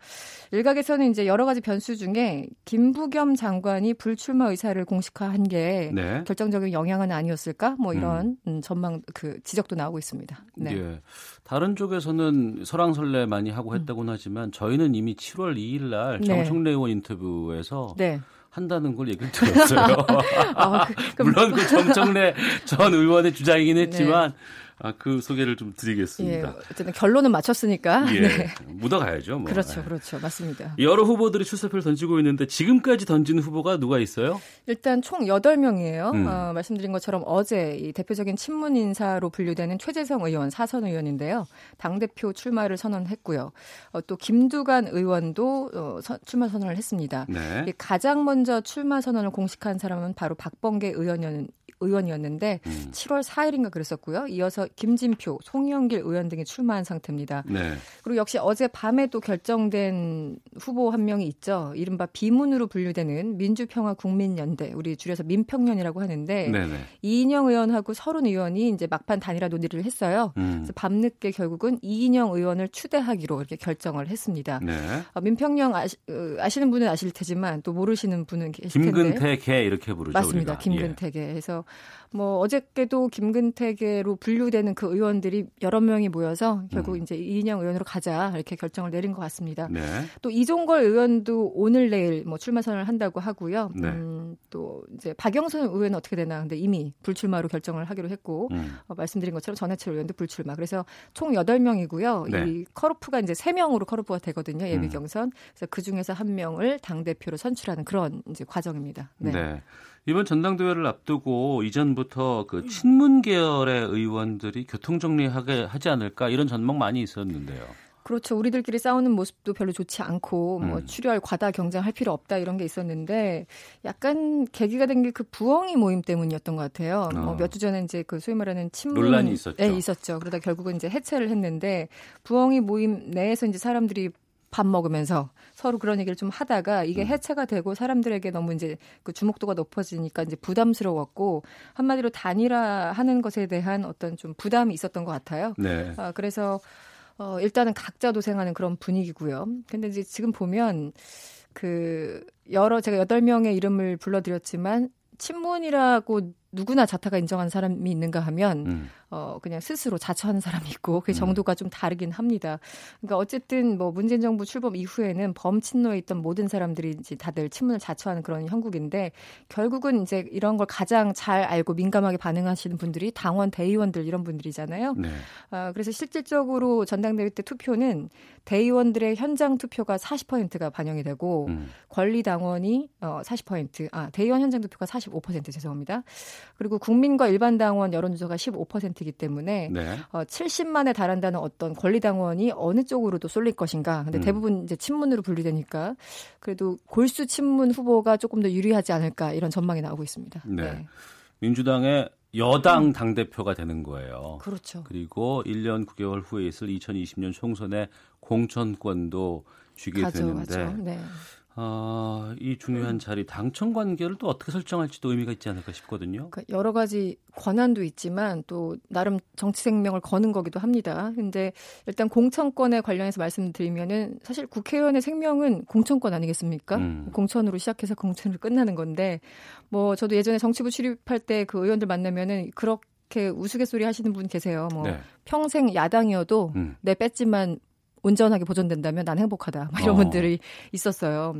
일각에서는 이제 여러 가지 변수 중에 김부겸 장관이 불출마 의사를 공식화한 게 네. 결정적인 영향은 아니었을까? 뭐 이런 음. 음. 전망 그 지적도 나오고 있습니다. 네. 예. 다른 쪽에서는 설왕설래 많이 하고 음. 하지만 저희는 이미 7월 2일 날 네. 정청래 의원 인터뷰에서 네. 한다는 걸 얘기를 들었어요. 아, 그, 물론 그 정청래 전 의원의 주장이긴 네. 했지만 네. 아, 그 소개를 좀 드리겠습니다. 예, 어쨌든 결론은 맞췄으니까. 예, 네. 묻어가야죠. 뭐. 그렇죠, 그렇죠. 맞습니다. 여러 후보들이 출사표를 던지고 있는데 지금까지 던진 후보가 누가 있어요? 일단 총 8명이에요. 음. 어, 말씀드린 것처럼 어제 이 대표적인 친문 인사로 분류되는 최재성 의원, 사선 의원인데요. 당대표 출마를 선언했고요. 어, 또 김두관 의원도 어, 서, 출마 선언을 했습니다. 네. 가장 먼저 출마 선언을 공식한 사람은 바로 박범계 의원이었, 의원이었는데 음. 7월 4일인가 그랬었고요. 이어서 김진표, 송영길 의원 등이 출마한 상태입니다. 네. 그리고 역시 어제 밤에 또 결정된 후보 한 명이 있죠. 이른바 비문으로 분류되는 민주평화국민연대, 우리 줄여서 민평연이라고 하는데 네네. 이인영 의원하고 서른 의원이 이제 막판 단일화 논의를 했어요. 음. 그래서 밤늦게 결국은 이인영 의원을 추대하기로 이렇게 결정을 했습니다. 네. 어, 민평연 아시, 어, 아시는 분은 아실 테지만 또 모르시는 분은 계실 텐데. 김근태계 이렇게 부르죠. 맞습니다. 김근태계. 해서 뭐 어저께도 김근태계로 분류되는 그 의원들이 여러 명이 모여서 결국 음. 이제 이인영 의원으로 가자 이렇게 결정을 내린 것 같습니다. 네. 또 이종걸 의원도 오늘 내일 뭐 출마 선언을 한다고 하고요. 네. 음, 또 이제 박영선 의원은 어떻게 되나 근데 이미 불출마로 결정을 하기로 했고 음. 어, 말씀드린 것처럼 전해철 의원도 불출마. 그래서 총 8명이고요. 네. 이 커러프가 이제 3명으로 커러프가 되거든요. 예비 음. 경선. 그래서 그 중에서 한 명을 당 대표로 선출하는 그런 이제 과정입니다. 네. 네. 이번 전당대회를 앞두고 이전부터 그 친문 계열의 의원들이 교통 정리하게 하지 않을까 이런 전망 많이 있었는데요. 그렇죠. 우리들끼리 싸우는 모습도 별로 좋지 않고 뭐 음. 출혈 과다 경쟁할 필요 없다 이런 게 있었는데 약간 계기가 된 게 그 부엉이 모임 때문이었던 것 같아요. 뭐 어. 뭐 몇 주 전에 이제 그 소위 말하는 친문 논란이 있었죠. 네, 있었죠. 그러다 결국은 이제 해체를 했는데 부엉이 모임 내에서 이제 사람들이 밥 먹으면서 서로 그런 얘기를 좀 하다가 이게 음. 해체가 되고 사람들에게 너무 이제 그 주목도가 높아지니까 이제 부담스러웠고 한마디로 단일화하는 것에 대한 어떤 좀 부담이 있었던 것 같아요. 네. 아, 그래서 어, 일단은 각자 도생하는 그런 분위기고요. 근데 이제 지금 보면 그 여러 제가 여덟 명의 이름을 불러드렸지만 친문이라고 누구나 자타가 인정하는 사람이 있는가 하면 음. 어 그냥 스스로 자처하는 사람이 있고 그 정도가 음. 좀 다르긴 합니다. 그러니까 어쨌든 뭐 문재인 정부 출범 이후에는 범친노에 있던 모든 사람들이 이제 다들 친문을 자처하는 그런 형국인데 결국은 이제 이런 걸 가장 잘 알고 민감하게 반응하시는 분들이 당원 대의원들 이런 분들이잖아요. 네. 아 그래서 실질적으로 전당대회 때 투표는 대의원들의 현장 투표가 40%가 반영이 되고 음. 권리 당원이 어 40%아 대의원 현장 투표가 45% 죄송합니다. 그리고 국민과 일반 당원 여론조사가 15%이기 때문에 네. 어, 70만에 달한다는 어떤 권리 당원이 어느 쪽으로도 쏠릴 것인가. 근데 음. 대부분 이제 친문으로 분류되니까 그래도 골수 친문 후보가 조금 더 유리하지 않을까 이런 전망이 나오고 있습니다. 네. 네. 민주당의 여당 음. 당대표가 되는 거예요. 그렇죠. 그리고 1년 9개월 후에 있을 2020년 총선에 공천권도 쥐게 되는데 네. 어, 이 중요한 자리 당청 관계를 또 어떻게 설정할지도 의미가 있지 않을까 싶거든요. 그러니까 여러 가지 권한도 있지만 또 나름 정치 생명을 거는 거기도 합니다. 근데 일단 공천권에 관련해서 말씀드리면은 사실 국회의원의 생명은 공천권 아니겠습니까? 음. 공천으로 시작해서 공천으로 끝나는 건데 뭐 저도 예전에 정치부 출입할 때 그 의원들 만나면은 그렇게 우스갯소리 하시는 분 계세요. 뭐 네. 평생 야당이어도 음. 내 뺐지만 온전하게 보존된다면 난 행복하다. 이런 어. 분들이 있었어요.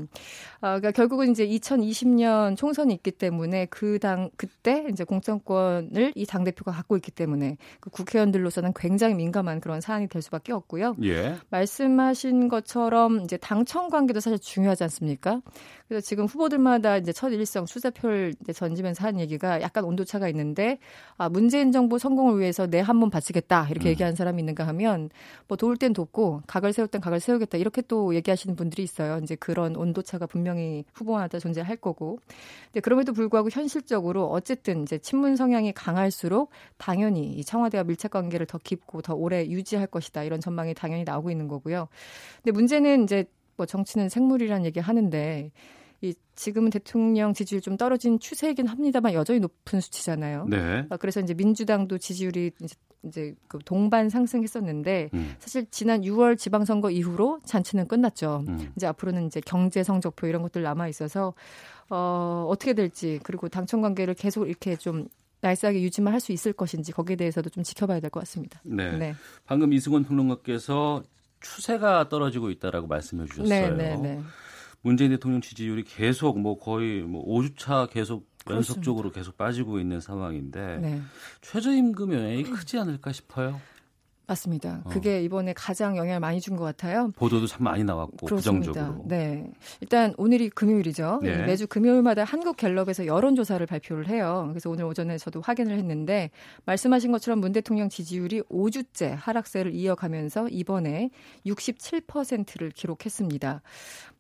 아, 그러니까 결국은 이제 2020년 총선이 있기 때문에 그 당 그때 이제 공천권을 이 당 대표가 갖고 있기 때문에 그 국회의원들로서는 굉장히 민감한 그런 사안이 될 수밖에 없고요. 예. 말씀하신 것처럼 이제 당청 관계도 사실 중요하지 않습니까? 그래서 지금 후보들마다 이제 첫 일성 수자표를 이제 던지면서 하는 얘기가 약간 온도차가 있는데 아 문재인 정부 성공을 위해서 내 한 번 바치겠다 이렇게 음. 얘기하는 사람이 있는가 하면 뭐 도울 땐 돕고 각을 세울 땐 각을 세우겠다 이렇게 또 얘기하시는 분들이 있어요. 이제 그런 온도차가 분명히 후보마다 존재할 거고. 근데 그럼에도 불구하고 현실적으로 어쨌든 이제 친문 성향이 강할수록 당연히 이 청와대와 밀착 관계를 더 깊고 더 오래 유지할 것이다 이런 전망이 당연히 나오고 있는 거고요. 근데 문제는 이제 뭐 정치는 생물이라는 얘기 하는데 이 지금은 대통령 지지율 좀 떨어진 추세이긴 합니다만 여전히 높은 수치잖아요. 네. 아, 그래서 이제 민주당도 지지율이 이제 이제 그 동반 상승했었는데 음. 사실 지난 6월 지방선거 이후로 잔치는 끝났죠. 음. 이제 앞으로는 이제 경제 성적표 이런 것들 남아 있어서 어 어떻게 될지 그리고 당청 관계를 계속 이렇게 좀 날싸게 유지만 할 수 있을 것인지 거기에 대해서도 좀 지켜봐야 될 것 같습니다. 네. 네. 방금 이승원 평론가께서 추세가 떨어지고 있다라고 말씀해 주셨어요. 네, 네, 네. 문재인 대통령 지지율이 계속 뭐 거의 뭐 5주차 계속 연속적으로 계속 빠지고 있는 상황인데 네. 최저임금 영향이 크지 않을까 싶어요. 맞습니다. 어. 그게 이번에 가장 영향을 많이 준 것 같아요. 보도도 참 많이 나왔고 그렇습니다. 부정적으로. 네. 일단 오늘이 금요일이죠. 네. 매주 금요일마다 한국 갤럽에서 여론 조사를 발표를 해요. 그래서 오늘 오전에 저도 확인을 했는데 말씀하신 것처럼 문 대통령 지지율이 5주째 하락세를 이어가면서 이번에 67%를 기록했습니다.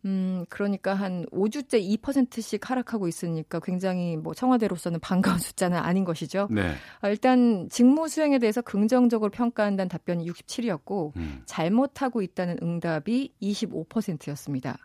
음, 그러니까 한 5주째 2%씩 하락하고 있으니까 굉장히 뭐 청와대로서는 반가운 숫자는 아닌 것이죠. 네. 아, 일단 직무 수행에 대해서 긍정적으로 평가한다는 답변이 67이었고 음. 잘못하고 있다는 응답이 25%였습니다.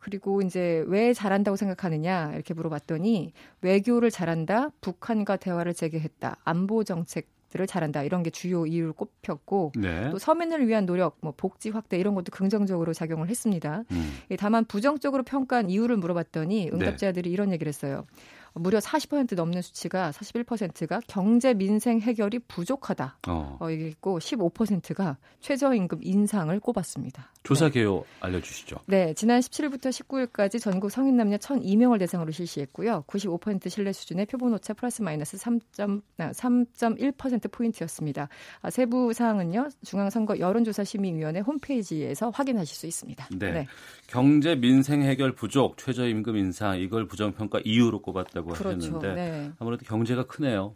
그리고 이제 왜 잘한다고 생각하느냐 이렇게 물어봤더니 외교를 잘한다, 북한과 대화를 재개했다, 안보 정책 들을 잘한다 이런 게 주요 이유를 꼽혔고 네. 또 서민을 위한 노력, 뭐 복지 확대 이런 것도 긍정적으로 작용을 했습니다. 음. 다만 부정적으로 평가한 이유를 물어봤더니 네. 응답자들이 네. 이런 얘기를 했어요. 무려 40% 넘는 수치가 41%가 경제 민생 해결이 부족하다. 어. 어 이게 있고 15%가 최저임금 인상을 꼽았습니다. 조사 네. 개요 네. 알려주시죠. 네, 지난 17일부터 19일까지 전국 성인 남녀 1,002명을 대상으로 실시했고요. 95% 신뢰 수준의 표본 오차 플러스 마이너스 3.1% 포인트였습니다. 아, 세부 사항은요 중앙선거 여론조사심의위원회 홈페이지에서 확인하실 수 있습니다. 네. 네. 경제 민생 해결 부족, 최저임금 인상 이걸 부정평가 이유로 꼽았다 고 그렇죠. 하셨는데 네. 아무래도 경제가 크네요.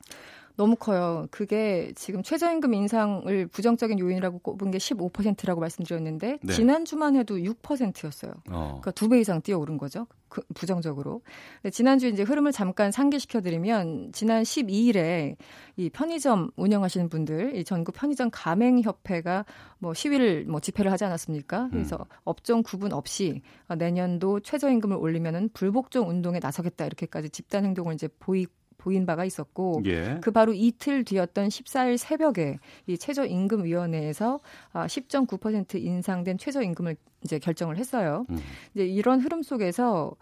너무 커요. 그게 지금 최저임금 인상을 부정적인 요인이라고 꼽은 게 15%라고 말씀드렸는데 네. 지난 주만 해도 6%였어요. 어. 그러니까 두 배 이상 뛰어오른 거죠. 그 부정적으로. 지난주 이제 흐름을 잠깐 상기시켜 드리면 지난 12일에 이 편의점 운영하시는 분들 이 전국 편의점 가맹 협회가 뭐 시위를 뭐 집회를 하지 않았습니까? 그래서 음. 업종 구분 없이 내년도 최저임금을 올리면은 불복종 운동에 나서겠다 이렇게까지 집단 행동을 이제 보이 보인 바가 있었고 예. 그 바로 이틀 뒤였던 14일 새벽에 이 최저임금위원회에서 10.9% 아, 인상된 최저임금을 이제 결정을 했어요. 음. 이제 이런 흐름 속에서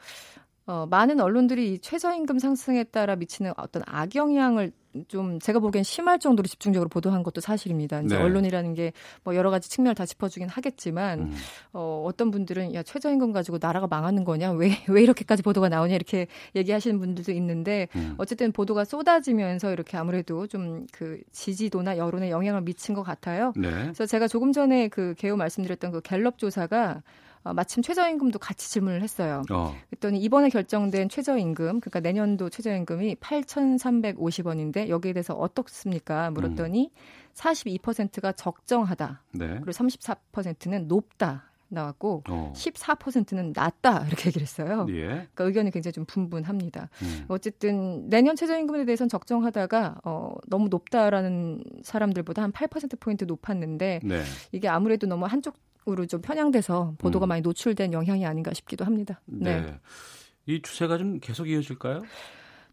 어, 많은 언론들이 최저임금 상승에 따라 미치는 어떤 악영향을 좀 제가 보기엔 심할 정도로 집중적으로 보도한 것도 사실입니다. 이제 네. 언론이라는 게 뭐 여러 가지 측면을 다 짚어주긴 하겠지만 음. 어, 어떤 분들은 야 최저임금 가지고 나라가 망하는 거냐 왜 왜 이렇게까지 보도가 나오냐 이렇게 얘기하시는 분들도 있는데 음. 어쨌든 보도가 쏟아지면서 이렇게 아무래도 좀 그 지지도나 여론에 영향을 미친 것 같아요. 네. 그래서 제가 조금 전에 그 개요 말씀드렸던 그 갤럽 조사가 어, 마침 최저임금도 같이 질문을 했어요. 어. 그랬더니 이번에 결정된 최저임금, 그러니까 내년도 최저임금이 8,350원인데 여기에 대해서 어떻습니까? 물었더니 음. 42%가 적정하다. 네. 그리고 34%는 높다. 나왔고 어. 14%는 낮다 이렇게 얘기를 했어요. 예. 그러니까 의견이 굉장히 좀 분분합니다. 음. 어쨌든 내년 최저임금에 대해서는 적정하다가 어, 너무 높다라는 사람들보다 한 8% 포인트 높았는데 네. 이게 아무래도 너무 한쪽 으로 좀 편향돼서 보도가 음. 많이 노출된 영향이 아닌가 싶기도 합니다. 네. 네. 이 추세가 좀 계속 이어질까요?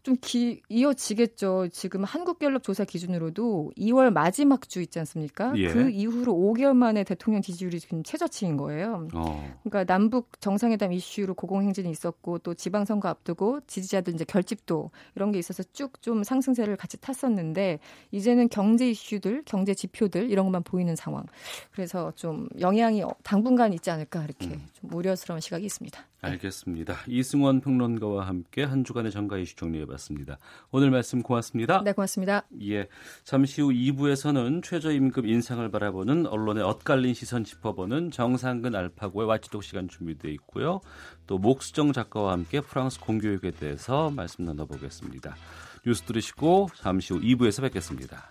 좀 기, 이어지겠죠. 지금 한국갤럽 조사 기준으로도 2월 마지막 주 있지 않습니까? 예. 그 이후로 5개월 만에 대통령 지지율이 지금 최저치인 거예요. 어. 그러니까 남북 정상회담 이슈로 고공행진이 있었고 또 지방선거 앞두고 지지자들 이제 결집도 이런 게 있어서 쭉 좀 상승세를 같이 탔었는데 이제는 경제 이슈들, 경제 지표들 이런 것만 보이는 상황. 그래서 좀 영향이 당분간 있지 않을까 이렇게 음. 좀 우려스러운 시각이 있습니다. 알겠습니다. 이승원 평론가와 함께 한 주간의 정가 이슈 정리해 봤습니다. 오늘 말씀 고맙습니다. 네, 고맙습니다. 예, 잠시 후 2부에서는 최저임금 인상을 바라보는 언론의 엇갈린 시선 짚어보는 정상근 알파고의 와치독 시간 준비되어 있고요. 또 목수정 작가와 함께 프랑스 공교육에 대해서 말씀 나눠보겠습니다. 뉴스 들으시고 잠시 후 2부에서 뵙겠습니다.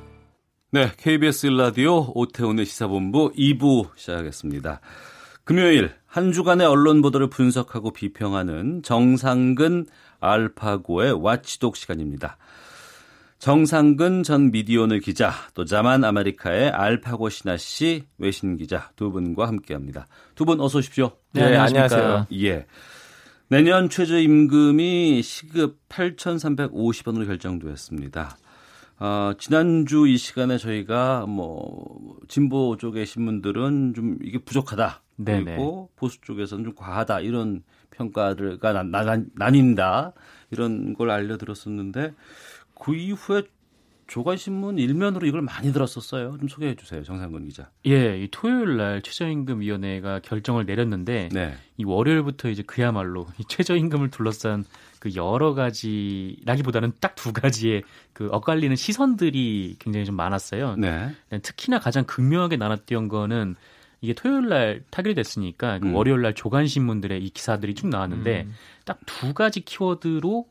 네, KBS 라디오 오태훈의 시사본부 2부 시작하겠습니다. 금요일 한 주간의 언론 보도를 분석하고 비평하는 정상근 알파고의 와치독 시간입니다. 정상근 전 미디어오늘 기자, 또 자만 아메리카의 알파고 신하 씨 외신 기자 두 분과 함께합니다. 두 분 어서 오십시오. 네, 네 안녕하세요. 예. 내년 최저임금이 시급 8,350원으로 결정되었습니다. 어, 지난주 이 시간에 저희가 뭐 진보 쪽의 신문들은 좀 이게 부족하다. 네네. 그리고 보수 쪽에서는 좀 과하다 이런 평가가 나, 나, 나뉜다 이런 걸 알려드렸었는데 그 이후에 조간신문 일면으로 이걸 많이 들었었어요. 좀 소개해 주세요, 정상근 기자. 예, 이 토요일 날 최저임금위원회가 결정을 내렸는데 네. 이 월요일부터 이제 그야말로 이 최저임금을 둘러싼 그 여러 가지라기보다는 딱 두 가지의 그 엇갈리는 시선들이 굉장히 좀 많았어요. 네. 특히나 가장 극명하게 나눴던 거는 이게 토요일 날 타결이 됐으니까 그 음. 월요일 날 조간 신문들의 이 기사들이 쭉 나왔는데 음. 딱두 가지 키워드로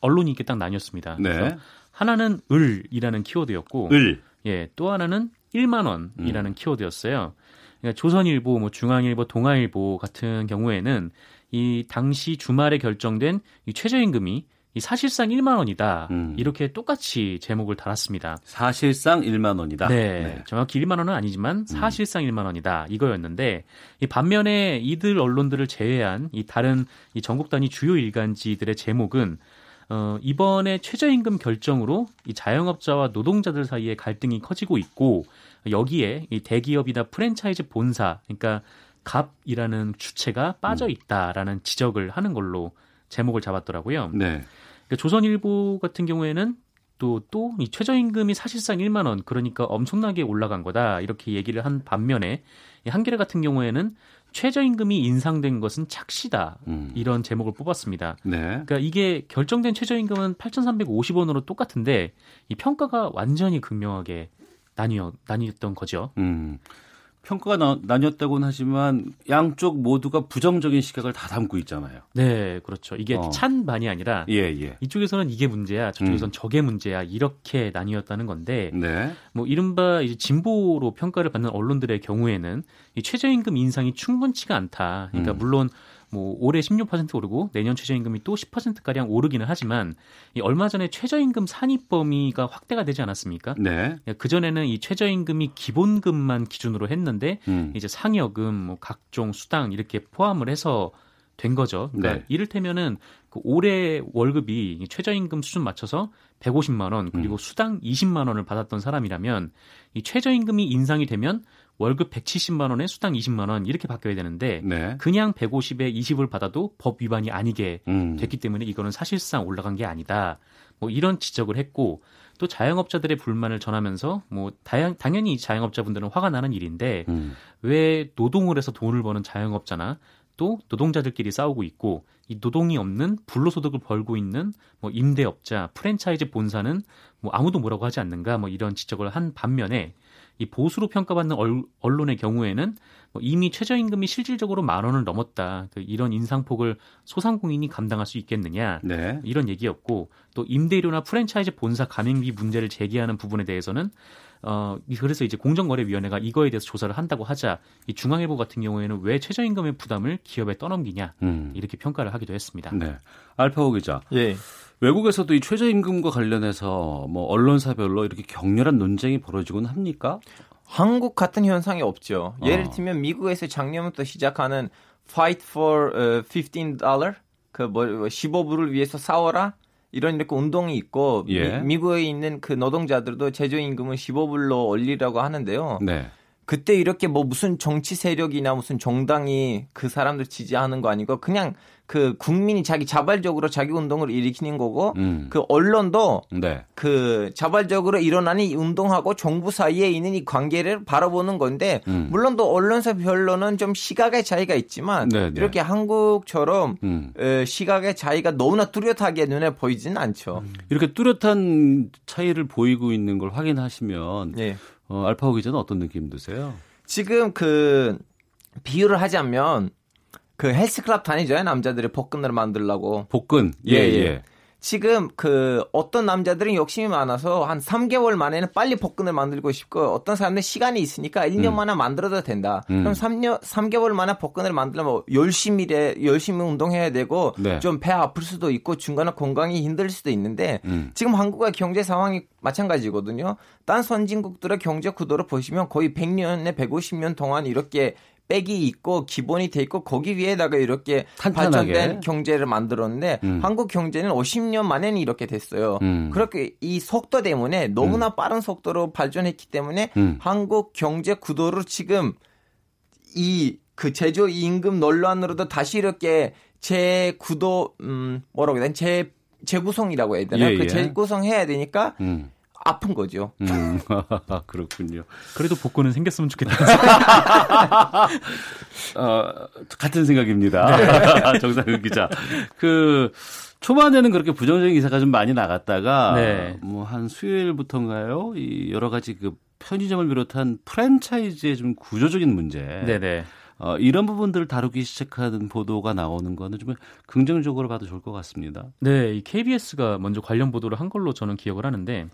언론이 이렇게 딱 나뉘었습니다. 네. 그래서 하나는 을이라는 키워드였고 을. 예, 또 하나는 1만 원이라는 음. 키워드였어요. 그러니까 조선일보, 뭐 중앙일보, 동아일보 같은 경우에는 이 당시 주말에 결정된 이 최저임금이 이 사실상 1만 원이다. 음. 이렇게 똑같이 제목을 달았습니다. 사실상 1만 원이다. 네, 네. 정확히 1만 원은 아니지만 음. 사실상 음. 1만 원이다. 이거였는데 이 반면에 이들 언론들을 제외한 이 다른 이 전국 단위 주요 일간지들의 제목은 어, 이번에 최저임금 결정으로 이 자영업자와 노동자들 사이에 갈등이 커지고 있고 여기에 이 대기업이나 프랜차이즈 본사 그러니까 갑이라는 주체가 빠져 음. 있다라는 지적을 하는 걸로 제목을 잡았더라고요. 네. 그러니까 조선일보 같은 경우에는 또 또 이 최저임금이 사실상 1만 원 그러니까 엄청나게 올라간 거다 이렇게 얘기를 한 반면에 이 한겨레 같은 경우에는 최저임금이 인상된 것은 착시다 음. 이런 제목을 뽑았습니다. 네. 그러니까 이게 결정된 최저임금은 8,350원으로 똑같은데 이 평가가 완전히 극명하게 나뉘어 나뉘었던 거죠. 음. 평가가 나, 나뉘었다고는 하지만 양쪽 모두가 부정적인 시각을 다 담고 있잖아요. 네, 그렇죠. 이게 어. 찬 반이 아니라 예, 예. 이쪽에서는 이게 문제야, 저쪽에서는 음. 저게 문제야 이렇게 나뉘었다는 건데, 네. 뭐 이른바 이제 진보로 평가를 받는 언론들의 경우에는 이 최저임금 인상이 충분치가 않다. 그러니까 음. 물론 뭐 올해 16% 오르고 내년 최저임금이 또 10%가량 오르기는 하지만 이 얼마 전에 최저임금 산입 범위가 확대가 되지 않았습니까? 네. 그 전에는 이 최저임금이 기본금만 기준으로 했는데 음. 이제 상여금, 뭐 각종 수당 이렇게 포함을 해서 된 거죠. 그러니까 네. 이를테면은 그 올해 월급이 최저임금 수준 맞춰서 150만 원 그리고 음. 수당 20만 원을 받았던 사람이라면 이 최저임금이 인상이 되면 월급 170만 원에 수당 20만 원 이렇게 바뀌어야 되는데 네. 그냥 150에 20을 받아도 법 위반이 아니게 음. 됐기 때문에 이거는 사실상 올라간 게 아니다. 뭐 이런 지적을 했고 또 자영업자들의 불만을 전하면서 뭐 다양, 당연히 자영업자분들은 화가 나는 일인데 음. 왜 노동을 해서 돈을 버는 자영업자나 또 노동자들끼리 싸우고 있고 이 노동이 없는 불로소득을 벌고 있는 뭐 임대업자, 프랜차이즈 본사는 뭐 아무도 뭐라고 하지 않는가 뭐 이런 지적을 한 반면에 이 보수로 평가받는 언론의 경우에는 뭐 이미 최저임금이 실질적으로 만 원을 넘었다. 그 이런 인상폭을 소상공인이 감당할 수 있겠느냐. 네. 이런 얘기였고 또 임대료나 프랜차이즈 본사 가맹비 문제를 제기하는 부분에 대해서는 어 그래서 이제 공정거래위원회가 이거에 대해서 조사를 한다고 하자 이 중앙일보 같은 경우에는 왜 최저임금의 부담을 기업에 떠넘기냐 음. 이렇게 평가를 하기도 했습니다. 네. 알파오 기자. 예. 외국에서도 이 최저임금과 관련해서 뭐 언론사별로 이렇게 격렬한 논쟁이 벌어지곤 합니까? 한국 같은 현상이 없죠. 예를 어. 들면 미국에서 작년부터 시작하는 Fight for uh, 15 dollar 그뭐 15불을 위해서 싸워라 이런 이렇게 운동이 있고 예. 미, 국에 있는 그 노동자들도 최저임금을 15불로 올리라고 하는데요. 네. 그때 이렇게 뭐 무슨 정치 세력이나 무슨 정당이 그 사람들 지지하는 거 아니고 그냥 그 국민이 자기 자발적으로 자기 운동을 일으키는 거고 음. 그 언론도 네. 그 자발적으로 일어나는 운동하고 정부 사이에 있는 이 관계를 바라보는 건데 음. 물론 또 언론사 별로는 좀 시각의 차이가 있지만 네네. 네. 이렇게 한국처럼 음. 시각의 차이가 너무나 뚜렷하게 눈에 보이지는 않죠. 음. 이렇게 뚜렷한 차이를 보이고 있는 걸 확인하시면 네. 어, 알파고 기자는 어떤 느낌 드세요? 지금 그 비유를 하자면 그 헬스클럽 다니죠 남자들이 복근을 만들라고. 복근. 예, 예. 예. 지금 그 어떤 남자들은 욕심이 많아서 한 3개월 만에는 빨리 복근을 만들고 싶고 어떤 사람들은 시간이 있으니까 1년 음. 만에 만들어도 된다. 음. 그럼 3년 3개월 만에 복근을 만들려면 열심히 해 열심히 운동해야 되고 네. 좀배 아플 수도 있고 중간에 건강이 힘들 수도 있는데 음. 지금 한국의 경제 상황이 마찬가지거든요. 딴 선진국들의 경제 구도를 보시면 거의 100년에 150년 동안 이렇게 백이 있고 기본이 돼 있고 거기 위에다가 이렇게 탄탄하게. 발전된 경제를 만들었는데 음. 한국 경제는 50년 만에는 이렇게 됐어요. 음. 그렇게 이 속도 때문에 너무나 음. 빠른 속도로 발전했기 때문에 음. 한국 경제 구도를 지금 이 그 제조 임금 논란으로도 다시 이렇게 재구도 음 뭐라고 해야 되나 재 재구성이라고 해야 되나 예, 그 예. 재구성해야 되니까 음. 아픈 거죠. 음, 그렇군요. 그래도 복근은 생겼으면 좋겠다. 어, 같은 생각입니다. 네. 정상근 기자. 그 초반에는 그렇게 부정적인 기사가 좀 많이 나갔다가 네. 뭐한 수요일부터인가요? 이 여러 가지 그 편의점을 비롯한 프랜차이즈의 좀 구조적인 문제. 네네. 어, 이런 부분들을 다루기 시작하는 보도가 나오는 거는 좀 긍정적으로 봐도 좋을 것 같습니다. 네, 이 KBS가 먼저 관련 보도를 한 걸로 저는 기억을 하는데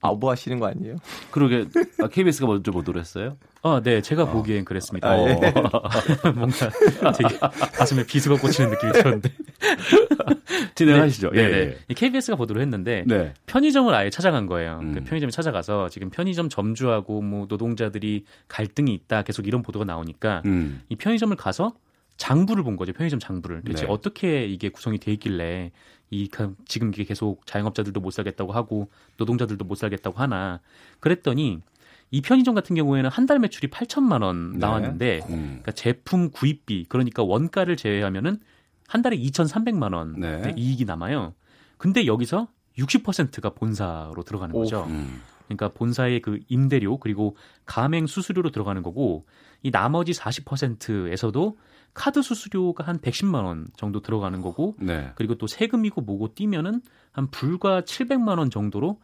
아뭐 하시는 거 아니에요? 그러게 아, KBS가 먼저 보도를 했어요? 아, 네, 제가 어. 보기엔 그랬습니다. 아, 예. 뭔가 되게 가슴에 비수가 꽂히는 느낌이 들었는데. 진행하시죠. 네, 예, 네, 네. KBS가 보도를 했는데 네. 편의점을 아예 찾아간 거예요. 음. 그 편의점에 찾아가서 지금 편의점 점주하고 뭐 노동자들이 갈등이 있다 계속 이런 보도가 나오니까 음. 이 편의점을 가서 장부를 본 거죠. 편의점 장부를. 대체 네. 어떻게 이게 구성이 돼 있길래 이 지금 이게 계속 자영업자들도 못 살겠다고 하고 노동자들도 못 살겠다고 하나. 그랬더니 이 편의점 같은 경우에는 한 달 매출이 8천만 원 네. 나왔는데 네. 음. 그러니까 제품 구입비 그러니까 원가를 제외하면은 한 달에 2,300만 원 네. 이익이 남아요. 근데 여기서 60%가 본사로 들어가는 거죠. 음. 그러니까 본사의 그 임대료 그리고 가맹 수수료로 들어가는 거고 이 나머지 40%에서도 카드 수수료가 한 110만 원 정도 들어가는 거고 네. 그리고 또 세금이고 뭐고 뛰면은 한 불과 700만 원 정도로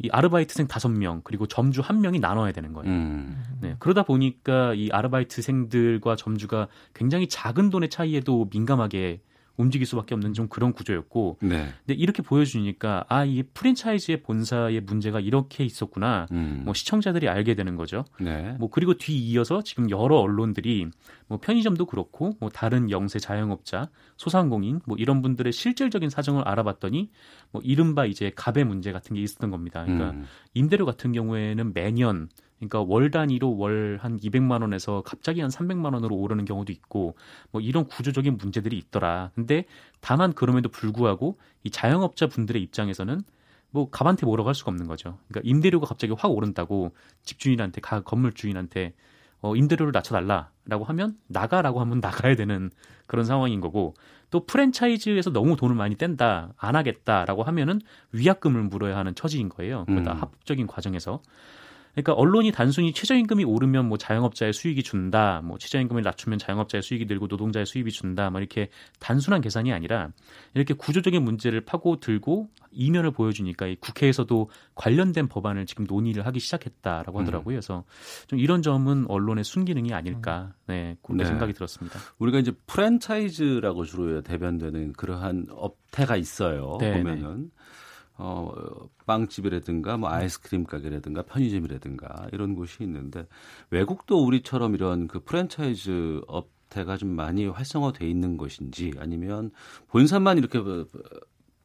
이 아르바이트생 다섯 명 그리고 점주 한 명이 나눠야 되는 거예요. 음. 네, 그러다 보니까 이 아르바이트생들과 점주가 굉장히 작은 돈의 차이에도 민감하게 움직일 수밖에 없는 좀 그런 구조였고 네. 근데 이렇게 보여주니까 아 이 프랜차이즈의 본사의 문제가 이렇게 있었구나 음. 뭐 시청자들이 알게 되는 거죠. 네. 뭐 그리고 뒤 이어서 지금 여러 언론들이 뭐 편의점도 그렇고 뭐 다른 영세 자영업자 소상공인 뭐 이런 분들의 실질적인 사정을 알아봤더니 뭐 이른바 이제 갑의 문제 같은 게 있었던 겁니다. 그러니까 음. 임대료 같은 경우에는 매년 그러니까 월 단위로 월 한 200만 원에서 갑자기 한 300만 원으로 오르는 경우도 있고 뭐 이런 구조적인 문제들이 있더라. 근데 다만 그럼에도 불구하고 이 자영업자 분들의 입장에서는 뭐 갑한테 뭐라고 할 수가 없는 거죠. 그러니까 임대료가 갑자기 확 오른다고 집주인한테 가 건물 주인한테 어 임대료를 낮춰달라라고 하면 나가라고 하면 나가야 되는 그런 상황인 거고 또 프랜차이즈에서 너무 돈을 많이 뗀다 안 하겠다라고 하면은 위약금을 물어야 하는 처지인 거예요. 그다 음. 합법적인 과정에서 그러니까 언론이 단순히 최저임금이 오르면 뭐 자영업자의 수익이 준다, 뭐 최저임금을 낮추면 자영업자의 수익이 늘고 노동자의 수입이 준다, 뭐 이렇게 단순한 계산이 아니라 이렇게 구조적인 문제를 파고 들고 이면을 보여주니까 이 국회에서도 관련된 법안을 지금 논의를 하기 시작했다라고 음. 하더라고요. 그래서 좀 이런 점은 언론의 순기능이 아닐까, 네, 그렇게 네. 생각이 들었습니다. 우리가 이제 프랜차이즈라고 주로 대변되는 그러한 업태가 있어요. 네, 보면은. 네. 어, 빵집이라든가 뭐 아이스크림 가게라든가 편의점이라든가 이런 곳이 있는데 외국도 우리처럼 이런 그 프랜차이즈 업태가 좀 많이 활성화돼 있는 것인지 아니면 본사만 이렇게 어,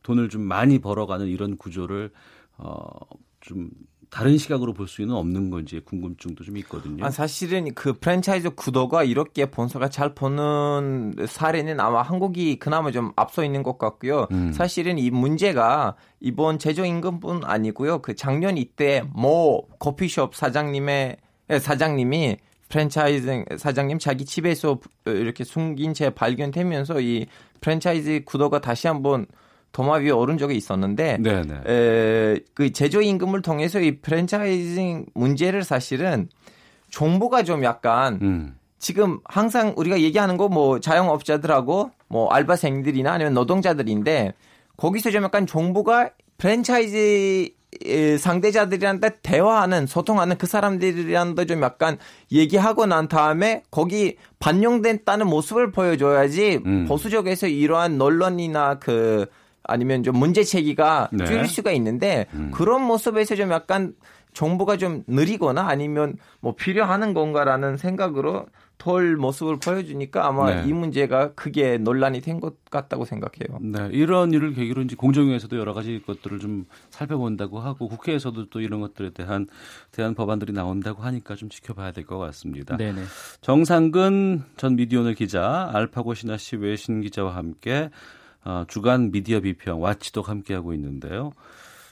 돈을 좀 많이 벌어가는 이런 구조를 어, 좀 다른 시각으로 볼 수는 없는 건지 궁금증도 좀 있거든요. 아, 사실은 그 프랜차이즈 구도가 이렇게 본사가 잘 버는 사례는 아마 한국이 그나마 좀 앞서 있는 것 같고요. 음. 사실은 이 문제가 이번 최저임금뿐 아니고요. 그 작년 이때 모 커피숍 사장님의 예, 사장님이 프랜차이즈 사장님 자기 집에서 이렇게 숨긴 채 발견되면서 이 프랜차이즈 구도가 다시 한번 도마 위에 오른 적이 있었는데 에, 그 제조 임금을 통해서 이 프랜차이징 문제를 사실은 정부가 좀 약간 음. 지금 항상 우리가 얘기하는 거 뭐 자영업자들하고 뭐 알바생들이나 아니면 노동자들인데 거기서 좀 약간 정부가 프랜차이즈 상대자들이란테 대화하는 소통하는 그 사람들이란테 좀 약간 얘기하고 난 다음에 거기 반영됐다는 모습을 보여줘야지 음. 보수적에서 이러한 논란이나 그 아니면 좀 문제 제기가 네. 줄일 수가 있는데 음. 그런 모습에서 좀 약간 정부가 좀 느리거나 아니면 뭐 필요하는 건가라는 생각으로 덜 모습을 보여주니까 아마 네. 이 문제가 크게 논란이 된 것 같다고 생각해요. 네, 이런 일을 계기로 이제 공정위에서도 여러 가지 것들을 좀 살펴본다고 하고 국회에서도 또 이런 것들에 대한 대한 법안들이 나온다고 하니까 좀 지켜봐야 될 것 같습니다. 네네. 정상근 전 미디어널 기자, 알파고 신하 씨 외신 기자와 함께 어, 주간 미디어 비평 와치독 함께하고 있는데요.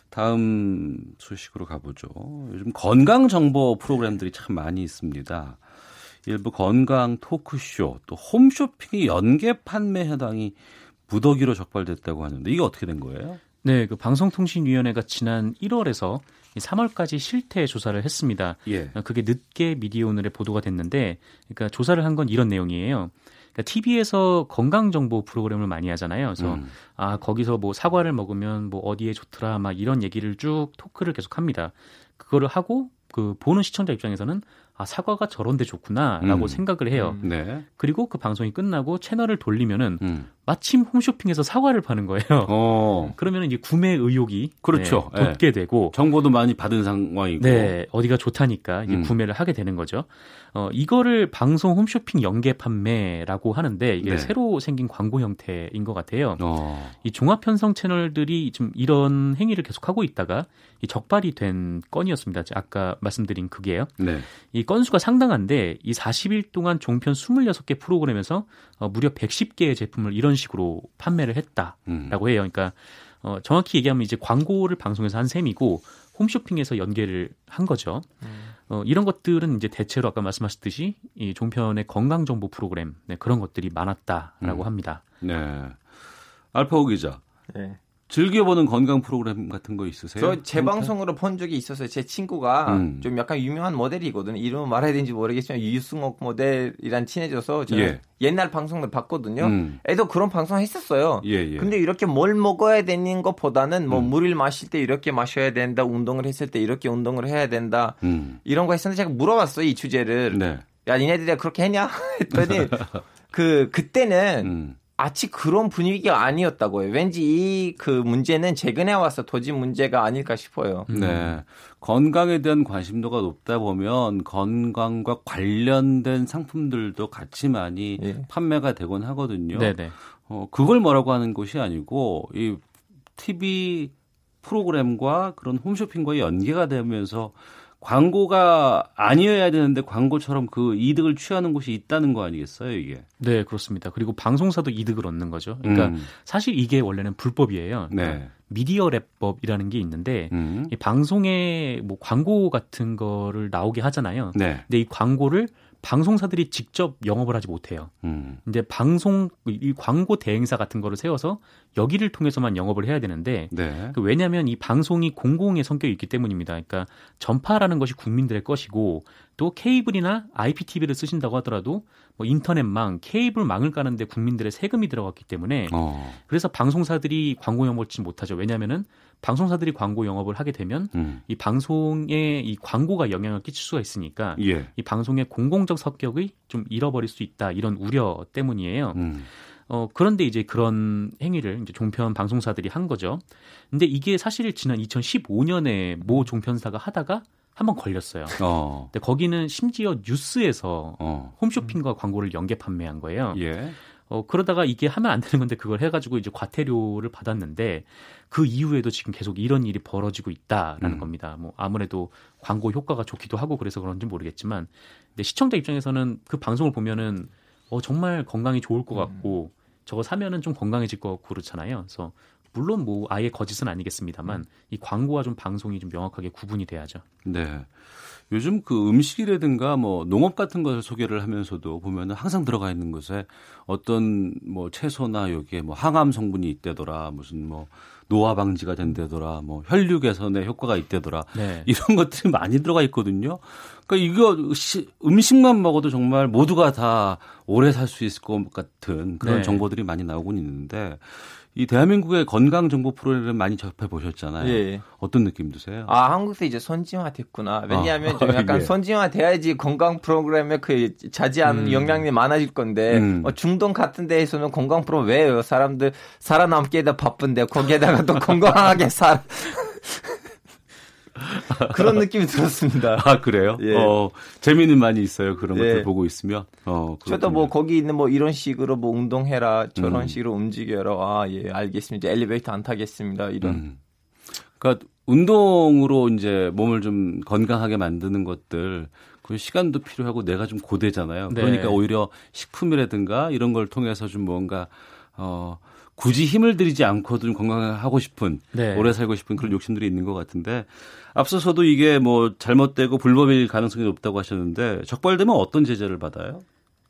다음 소식으로 가보죠. 요즘 건강 정보 프로그램들이 참 많이 있습니다. 일부 건강 토크쇼 또 홈쇼핑의 연계 판매 현황이 무더기로 적발됐다고 하는데 이게 어떻게 된 거예요? 네, 그 방송통신위원회가 지난 1월에서 3월까지 실태 조사를 했습니다. 예. 그게 늦게 미디어 오늘에 보도가 됐는데, 그러니까 조사를 한 건 이런 내용이에요. 그러니까 TV에서 건강 정보 프로그램을 많이 하잖아요. 그래서 음. 아 거기서 뭐 사과를 먹으면 뭐 어디에 좋더라 막 이런 얘기를 쭉 토크를 계속 합니다. 그거를 하고 그 보는 시청자 입장에서는 아 사과가 저런데 좋구나라고 음. 생각을 해요. 음. 네. 그리고 그 방송이 끝나고 채널을 돌리면은 음. 마침 홈쇼핑에서 사과를 파는 거예요. 어. 그러면 이제 구매 의욕이 그렇죠. 네, 돋게 네. 되고 정보도 많이 받은 상황이고 네 어디가 좋다니까 이제 음. 구매를 하게 되는 거죠. 어 이거를 방송 홈쇼핑 연계 판매라고 하는데 이게 네. 새로 생긴 광고 형태인 것 같아요. 어. 이 종합 편성 채널들이 좀 이런 행위를 계속 하고 있다가 이 적발이 된 건이었습니다. 아까 말씀드린 그게요. 네. 이 건수가 상당한데 이 40일 동안 종편 26개 프로그램에서 어, 무려 110개의 제품을 이런 식으로 판매를 했다라고 음. 해요. 그러니까 어, 정확히 얘기하면 이제 광고를 방송에서 한 셈이고 홈쇼핑에서 연계를 한 거죠. 음. 어, 이런 것들은 이제 대체로 아까 말씀하셨듯이 이 종편의 건강 정보 프로그램 네, 그런 것들이 많았다라고 음. 합니다. 네. 알파오 기자. 네. 즐겨보는 건강 프로그램 같은 거 있으세요? 저 재방송으로 본 적이 있어서 제 친구가 음. 좀 약간 유명한 모델이거든요. 이름은 말해야 되는지 모르겠지만 유승옥 모델이란 친해져서 저는 예. 옛날 방송을 봤거든요. 음. 애도 그런 방송 했었어요. 예, 예. 근데 이렇게 뭘 먹어야 되는 것보다는 뭐 음. 물을 마실 때 이렇게 마셔야 된다. 운동을 했을 때 이렇게 운동을 해야 된다. 음. 이런 거 했었는데 제가 물어봤어요. 이 주제를. 네. 야, 니네들이 그렇게 했냐? 했더니 그 그때는 음. 아치 그런 분위기가 아니었다고 해요. 왠지 이 그 문제는 최근에 와서 도진 문제가 아닐까 싶어요. 음. 네. 건강에 대한 관심도가 높다 보면 건강과 관련된 상품들도 같이 많이 예. 판매가 되곤 하거든요. 네네. 어, 그걸 뭐라고 하는 것이 아니고 이 TV 프로그램과 그런 홈쇼핑과 연계가 되면서 광고가 아니어야 되는데 광고처럼 그 이득을 취하는 곳이 있다는 거 아니겠어요, 이게? 네, 그렇습니다. 그리고 방송사도 이득을 얻는 거죠. 그러니까 음. 사실 이게 원래는 불법이에요. 그러니까 네. 미디어 랩법이라는 게 있는데 음. 이 방송에 뭐 광고 같은 거를 나오게 하잖아요. 네. 근데 이 광고를 방송사들이 직접 영업을 하지 못해요. 음. 근데 방송 이 광고 대행사 같은 거를 세워서 여기를 통해서만 영업을 해야 되는데 네. 그 왜냐하면 이 방송이 공공의 성격이 있기 때문입니다. 그러니까 전파라는 것이 국민들의 것이고 또 케이블이나 IPTV를 쓰신다고 하더라도 뭐 인터넷망, 케이블망을 까는데 국민들의 세금이 들어갔기 때문에 어. 그래서 방송사들이 광고 영업을 지 못하죠. 왜냐하면은 방송사들이 광고 영업을 하게 되면 음. 이 방송에 이 광고가 영향을 끼칠 수가 있으니까 예. 이 방송의 공공적 성격이 좀 잃어버릴 수 있다 이런 우려 때문이에요. 음. 어, 그런데 이제 그런 행위를 이제 종편 방송사들이 한 거죠. 근데 이게 사실 지난 2015년에 모 종편사가 하다가 한번 걸렸어요. 어. 근데 거기는 심지어 뉴스에서 어. 홈쇼핑과 광고를 연계 판매한 거예요. 예. 어, 그러다가 이게 하면 안 되는 건데 그걸 해가지고 이제 과태료를 받았는데 그 이후에도 지금 계속 이런 일이 벌어지고 있다라는 음. 겁니다. 뭐 아무래도 광고 효과가 좋기도 하고 그래서 그런지 모르겠지만 근데 시청자 입장에서는 그 방송을 보면은 어, 정말 건강이 좋을 것 같고 음. 저거 사면은 좀 건강해질 것 같고 그렇잖아요. 그래서 물론 뭐 아예 거짓은 아니겠습니다만 음. 이 광고와 좀 방송이 좀 명확하게 구분이 돼야죠. 네. 요즘 그 음식이라든가 뭐 농업 같은 것을 소개를 하면서도 보면은 항상 들어가 있는 것에 어떤 뭐 채소나 여기에 뭐 항암 성분이 있대더라 무슨 뭐 노화 방지가 된대더라 뭐 혈류 개선에 효과가 있대더라 네. 이런 것들이 많이 들어가 있거든요. 그러니까 이거 시, 음식만 먹어도 정말 모두가 다 오래 살 수 있을 것 같은 그런 네. 정보들이 많이 나오곤 있는데 이 대한민국의 건강 정보 프로그램 많이 접해 보셨잖아요. 예. 어떤 느낌 드세요? 아 한국도 이제 선진화 됐구나. 왜냐하면 아, 좀 약간 예. 선진화 돼야지 건강 프로그램에 그 자제하는 음. 영향이 많아질 건데 음. 어, 중동 같은 데에서는 건강 프로그램 왜요? 사람들 살아남기에 다 바쁜데 거기에다가 또 건강하게 살 그런 느낌이 들었습니다. 아 그래요? 예. 어, 재미는 많이 있어요. 그런 예. 것들 보고 있으면. 어, 저도 뭐 거기 있는 뭐 이런 식으로 뭐 운동해라, 저런 음. 식으로 움직여라. 아 예, 알겠습니다. 엘리베이터 안 타겠습니다. 이런. 음. 그러니까 운동으로 이제 몸을 좀 건강하게 만드는 것들. 그 시간도 필요하고 내가 좀 고되잖아요. 네. 그러니까 오히려 식품이라든가 이런 걸 통해서 좀 뭔가 어 굳이 힘을 들이지 않고도 좀 건강하고 싶은 네. 오래 살고 싶은 그런 욕심들이 있는 것 같은데 앞서서도 이게 뭐 잘못되고 불법일 가능성이 높다고 하셨는데 적발되면 어떤 제재를 받아요?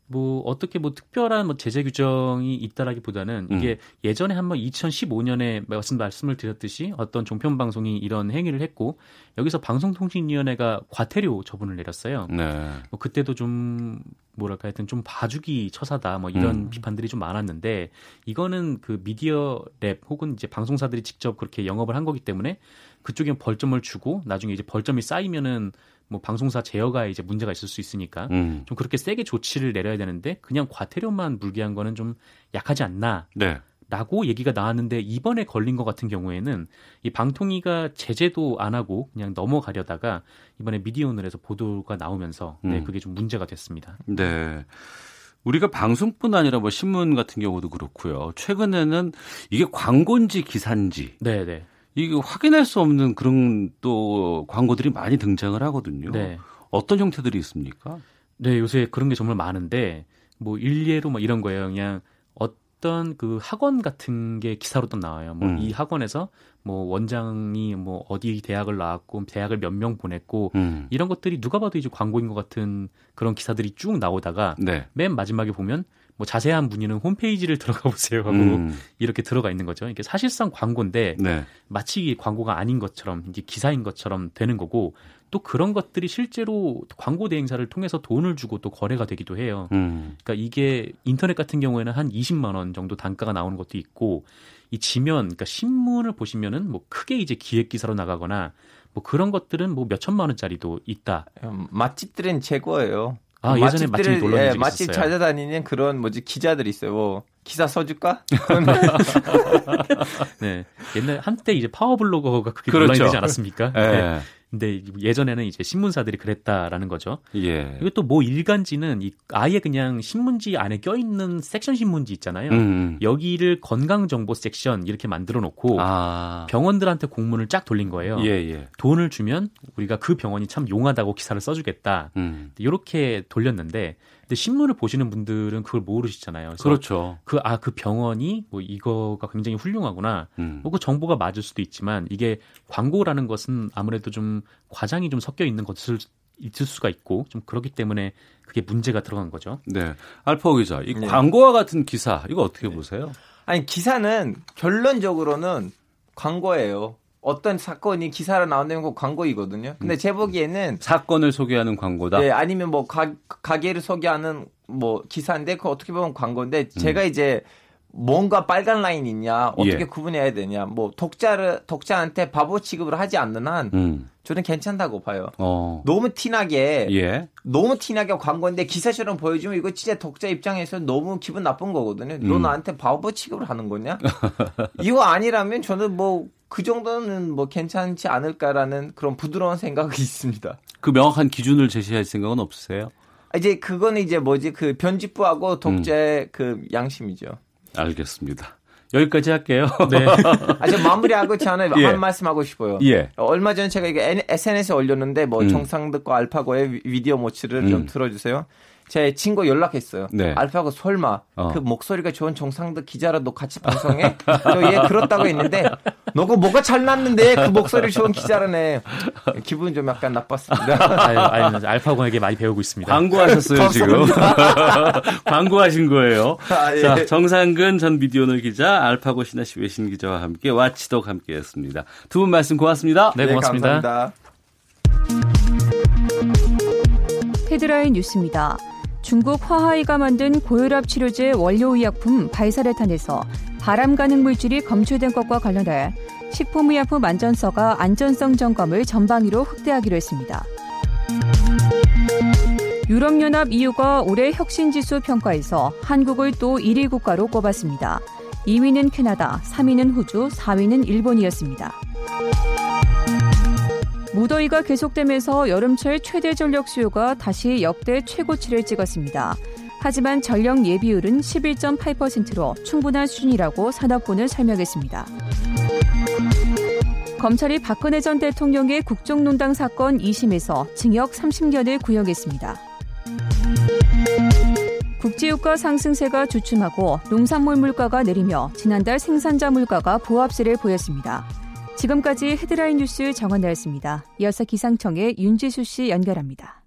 뭐 어떻게 뭐 특별한 뭐 제재 규정이 있다라기보다는 이게 음. 예전에 한번 2015년에 말씀 말씀을 드렸듯이 어떤 종편 방송이 이런 행위를 했고 여기서 방송통신위원회가 과태료 처분을 내렸어요. 네. 뭐 그때도 좀 뭐랄까 하여튼 좀 봐주기 처사다 뭐 이런 음. 비판들이 좀 많았는데 이거는 그 미디어 랩 혹은 이제 방송사들이 직접 그렇게 영업을 한 거기 때문에 그쪽에 벌점을 주고 나중에 이제 벌점이 쌓이면은 뭐 방송사 제어가 이제 문제가 있을 수 있으니까 음. 좀 그렇게 세게 조치를 내려야 되는데 그냥 과태료만 물게 한 거는 좀 약하지 않나. 네. 라고 얘기가 나왔는데 이번에 걸린 것 같은 경우에는 이 방통위가 제재도 안 하고 그냥 넘어가려다가 이번에 미디어오늘에서 보도가 나오면서 네, 음. 그게 좀 문제가 됐습니다. 네. 우리가 방송뿐 아니라 뭐 신문 같은 경우도 그렇고요. 최근에는 이게 광고인지 기사인지 네, 네. 이게 확인할 수 없는 그런 또 광고들이 많이 등장을 하거든요. 네. 어떤 형태들이 있습니까? 네, 요새 그런 게 정말 많은데 뭐 일례로 뭐 이런 거예요. 그냥 어떤 그 학원 같은 게 기사로 또 나와요. 뭐이 음. 학원에서 뭐 원장이 뭐 어디 대학을 나왔고 대학을 몇 명 보냈고 음. 이런 것들이 누가 봐도 이제 광고인 것 같은 그런 기사들이 쭉 나오다가 네. 맨 마지막에 보면 뭐 자세한 문의는 홈페이지를 들어가 보세요 하고 음. 이렇게 들어가 있는 거죠. 이게 사실상 광고인데 네. 마치 광고가 아닌 것처럼 이제 기사인 것처럼 되는 거고 또 그런 것들이 실제로 광고 대행사를 통해서 돈을 주고 또 거래가 되기도 해요. 음. 그러니까 이게 인터넷 같은 경우에는 한 20만 원 정도 단가가 나오는 것도 있고 이 지면 그러니까 신문을 보시면은 뭐 크게 이제 기획 기사로 나가거나 뭐 그런 것들은 뭐 몇 천만 원짜리도 있다. 음, 맛집들은 최고예요. 아, 예전에 맛집 놀러 예, 맛집 찾아다니는 그런 뭐지 기자들 있어요. 뭐 기사 써줄까? 네. 옛날 한때 이제 파워블로거가 그게 그렇죠. 논란이 되지 않았습니까? 네. 네. 근데 예전에는 이제 신문사들이 그랬다라는 거죠. 예. 이것도 뭐 일간지는 이 아예 그냥 신문지 안에 껴 있는 섹션 신문지 있잖아요. 음. 여기를 건강 정보 섹션 이렇게 만들어 놓고 아. 병원들한테 공문을 쫙 돌린 거예요. 예, 예. 돈을 주면 우리가 그 병원이 참 용하다고 기사를 써주겠다. 음. 이렇게 돌렸는데 근데 신문을 보시는 분들은 그걸 모르시잖아요. 그렇죠. 그, 아, 그 병원이 뭐 이거가 굉장히 훌륭하구나. 음. 뭐그 정보가 맞을 수도 있지만 이게 광고라는 것은 아무래도 좀 과장이 좀 섞여 있는 것을 있을 수가 있고 좀 그렇기 때문에 그게 문제가 들어간 거죠. 네. 알파 기자, 이 네. 광고와 같은 기사 이거 어떻게 네. 보세요? 아니 기사는 결론적으로는 광고예요. 어떤 사건이 기사로 나온다면 그 광고이거든요. 근데 음. 제 보기에는 사건을 소개하는 광고다. 네, 아니면 뭐 가, 가게를 소개하는 뭐 기사인데 그 어떻게 보면 광고인데 제가 음. 이제 뭔가 빨간 라인 있냐 어떻게 예. 구분해야 되냐 뭐 독자를 독자한테 바보 취급을 하지 않는 한 음. 저는 괜찮다고 봐요. 어. 너무 티나게 예. 너무 티나게 광고인데 기사처럼 보여주면 이거 진짜 독자 입장에서 너무 기분 나쁜 거거든요. 음. 너 나한테 바보 취급을 하는 거냐? 이거 아니라면 저는 뭐 그 정도는 뭐 괜찮지 않을까라는 그런 부드러운 생각이 있습니다. 그 명확한 기준을 제시할 생각은 없으세요? 이제 그거는 이제 뭐지 그 편집부하고 독자의 음. 그 양심이죠. 알겠습니다. 여기까지 할게요. 네. 아, 저 마무리하고 저는 예. 한 말씀 하고 싶어요. 예. 얼마 전에 제가 이게 SNS에 올렸는데 뭐 음. 정상득과 알파고의 비디오 모치를 음. 좀 틀어주세요. 제 친구 연락했어요. 네. 알파고 설마 어. 그 목소리가 좋은 정상득 기자라도 같이 방송해? 저 얘 그렇다고 했는데 너가 뭐가 잘났는데 그 목소리 좋은 기자라네. 기분 좀 약간 나빴습니다. 아유, 아유 알파고에게 많이 배우고 있습니다. 광고하셨어요 지금. 광고하신 거예요. 아, 예. 자 정상근 전 미디어널 기자, 알파고 신하시 외신 기자와 함께 와치독 함께했습니다. 두 분 말씀 고맙습니다. 네, 고맙습니다. 네, 감사합니다. 헤드라인 뉴스입니다. 중국 화하이가 만든 고혈압 치료제 원료 의약품 바이사레탄에서 바람 가는 물질이 검출된 것과 관련해 식품의약품 안전서가 안전성 점검을 전방위로 확대하기로 했습니다. 유럽연합 EU가 올해 혁신지수 평가에서 한국을 또 1위 국가로 꼽았습니다. 2위는 캐나다, 3위는 호주, 4위는 일본이었습니다. 무더위가 계속되면서 여름철 최대 전력 수요가 다시 역대 최고치를 찍었습니다. 하지만 전력 예비율은 11.8%로 충분한 수준이라고 산업부는 설명했습니다. 검찰이 박근혜 전 대통령의 국정농단 사건 2심에서 징역 30년을 구형했습니다. 국제유가 상승세가 주춤하고 농산물 물가가 내리며 지난달 생산자 물가가 보합세를 보였습니다. 지금까지 헤드라인 뉴스 정원나였습니다. 이어서 기상청의 윤지수 씨 연결합니다.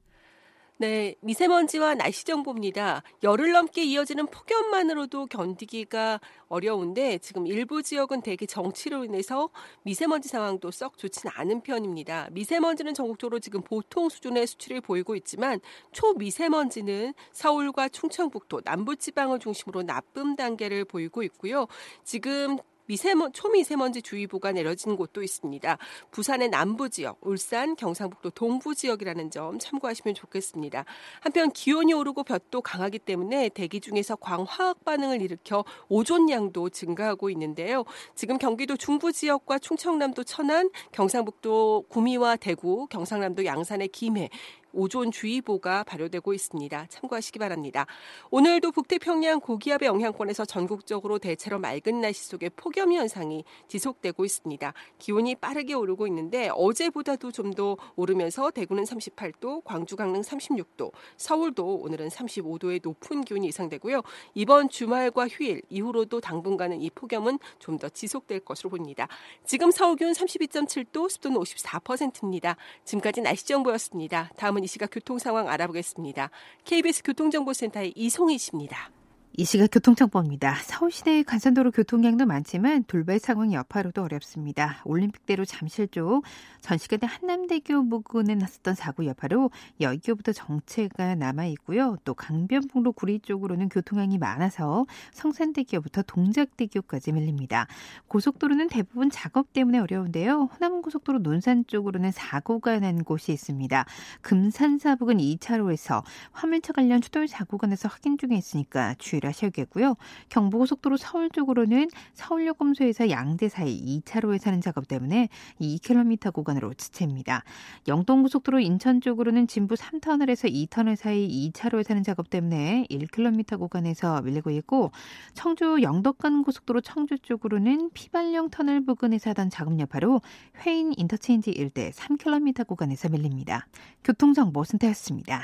네, 미세먼지와 날씨 정보입니다. 열흘 넘게 이어지는 폭염만으로도 견디기가 어려운데 지금 일부 지역은 대기 정치로 인해서 미세먼지 상황도 썩 좋지는 않은 편입니다. 미세먼지는 전국적으로 지금 보통 수준의 수치를 보이고 있지만 초미세먼지는 서울과 충청북도 남부지방을 중심으로 나쁨 단계를 보이고 있고요. 지금 미세먼 초미세먼지 주의보가 내려진 곳도 있습니다. 부산의 남부 지역, 울산, 경상북도 동부 지역이라는 점 참고하시면 좋겠습니다. 한편 기온이 오르고 볕도 강하기 때문에 대기 중에서 광화학 반응을 일으켜 오존 양도 증가하고 있는데요. 지금 경기도 중부 지역과 충청남도 천안, 경상북도 구미와 대구, 경상남도 양산의 김해, 오존 주의보가 발효되고 있습니다. 참고하시기 바랍니다. 오늘도 북태평양 고기압의 영향권에서 전국적으로 대체로 맑은 날씨 속에 폭염 현상이 지속되고 있습니다. 기온이 빠르게 오르고 있는데 어제보다도 좀 더 오르면서 대구는 38도, 광주 강릉 36도, 서울도 오늘은 35도의 높은 기온이 예상되고요. 이번 주말과 휴일 이후로도 당분간은 이 폭염은 좀 더 지속될 것으로 보입니다. 지금 서울 기온 32.7도, 습도는 54%입니다. 지금까지 날씨 정보였습니다. 다음 은 이 시각 교통 상황 알아보겠습니다. KBS 교통정보센터의 이송희 씨입니다. 이 시각 교통정보입니다. 서울 시내 간선도로 교통량도 많지만 돌발 상황 여파로도 어렵습니다. 올림픽대로 잠실 쪽 전시간대 한남대교 부근에 났었던 사고 여파로 여의교부터 정체가 남아 있고요. 또 강변북로 구리 쪽으로는 교통량이 많아서 성산대교부터 동작대교까지 밀립니다. 고속도로는 대부분 작업 때문에 어려운데요. 호남 고속도로 논산 쪽으로는 사고가 난 곳이 있습니다. 금산사 부근 2차로에서 화물차 관련 추돌 사고가 나서 확인 중에 있으니까 주의 를 하셔야 겠고요. 경부고속도로 서울 쪽으로는 서울역 검소에서 양대 사이 2차로에 사는 작업 때문에 2km 구간으로 지체입니다. 영동고속도로 인천 쪽으로는 진부 3터널에서 2터널 사이 2차로에 사는 작업 때문에 1km 구간에서 밀리고 있고 청주 영덕간 고속도로 청주 쪽으로는 피발령 터널 부근에서 하던 작업 여파로 회인 인터체인지 일대 3km 구간에서 밀립니다. 교통정보 센터였습니다.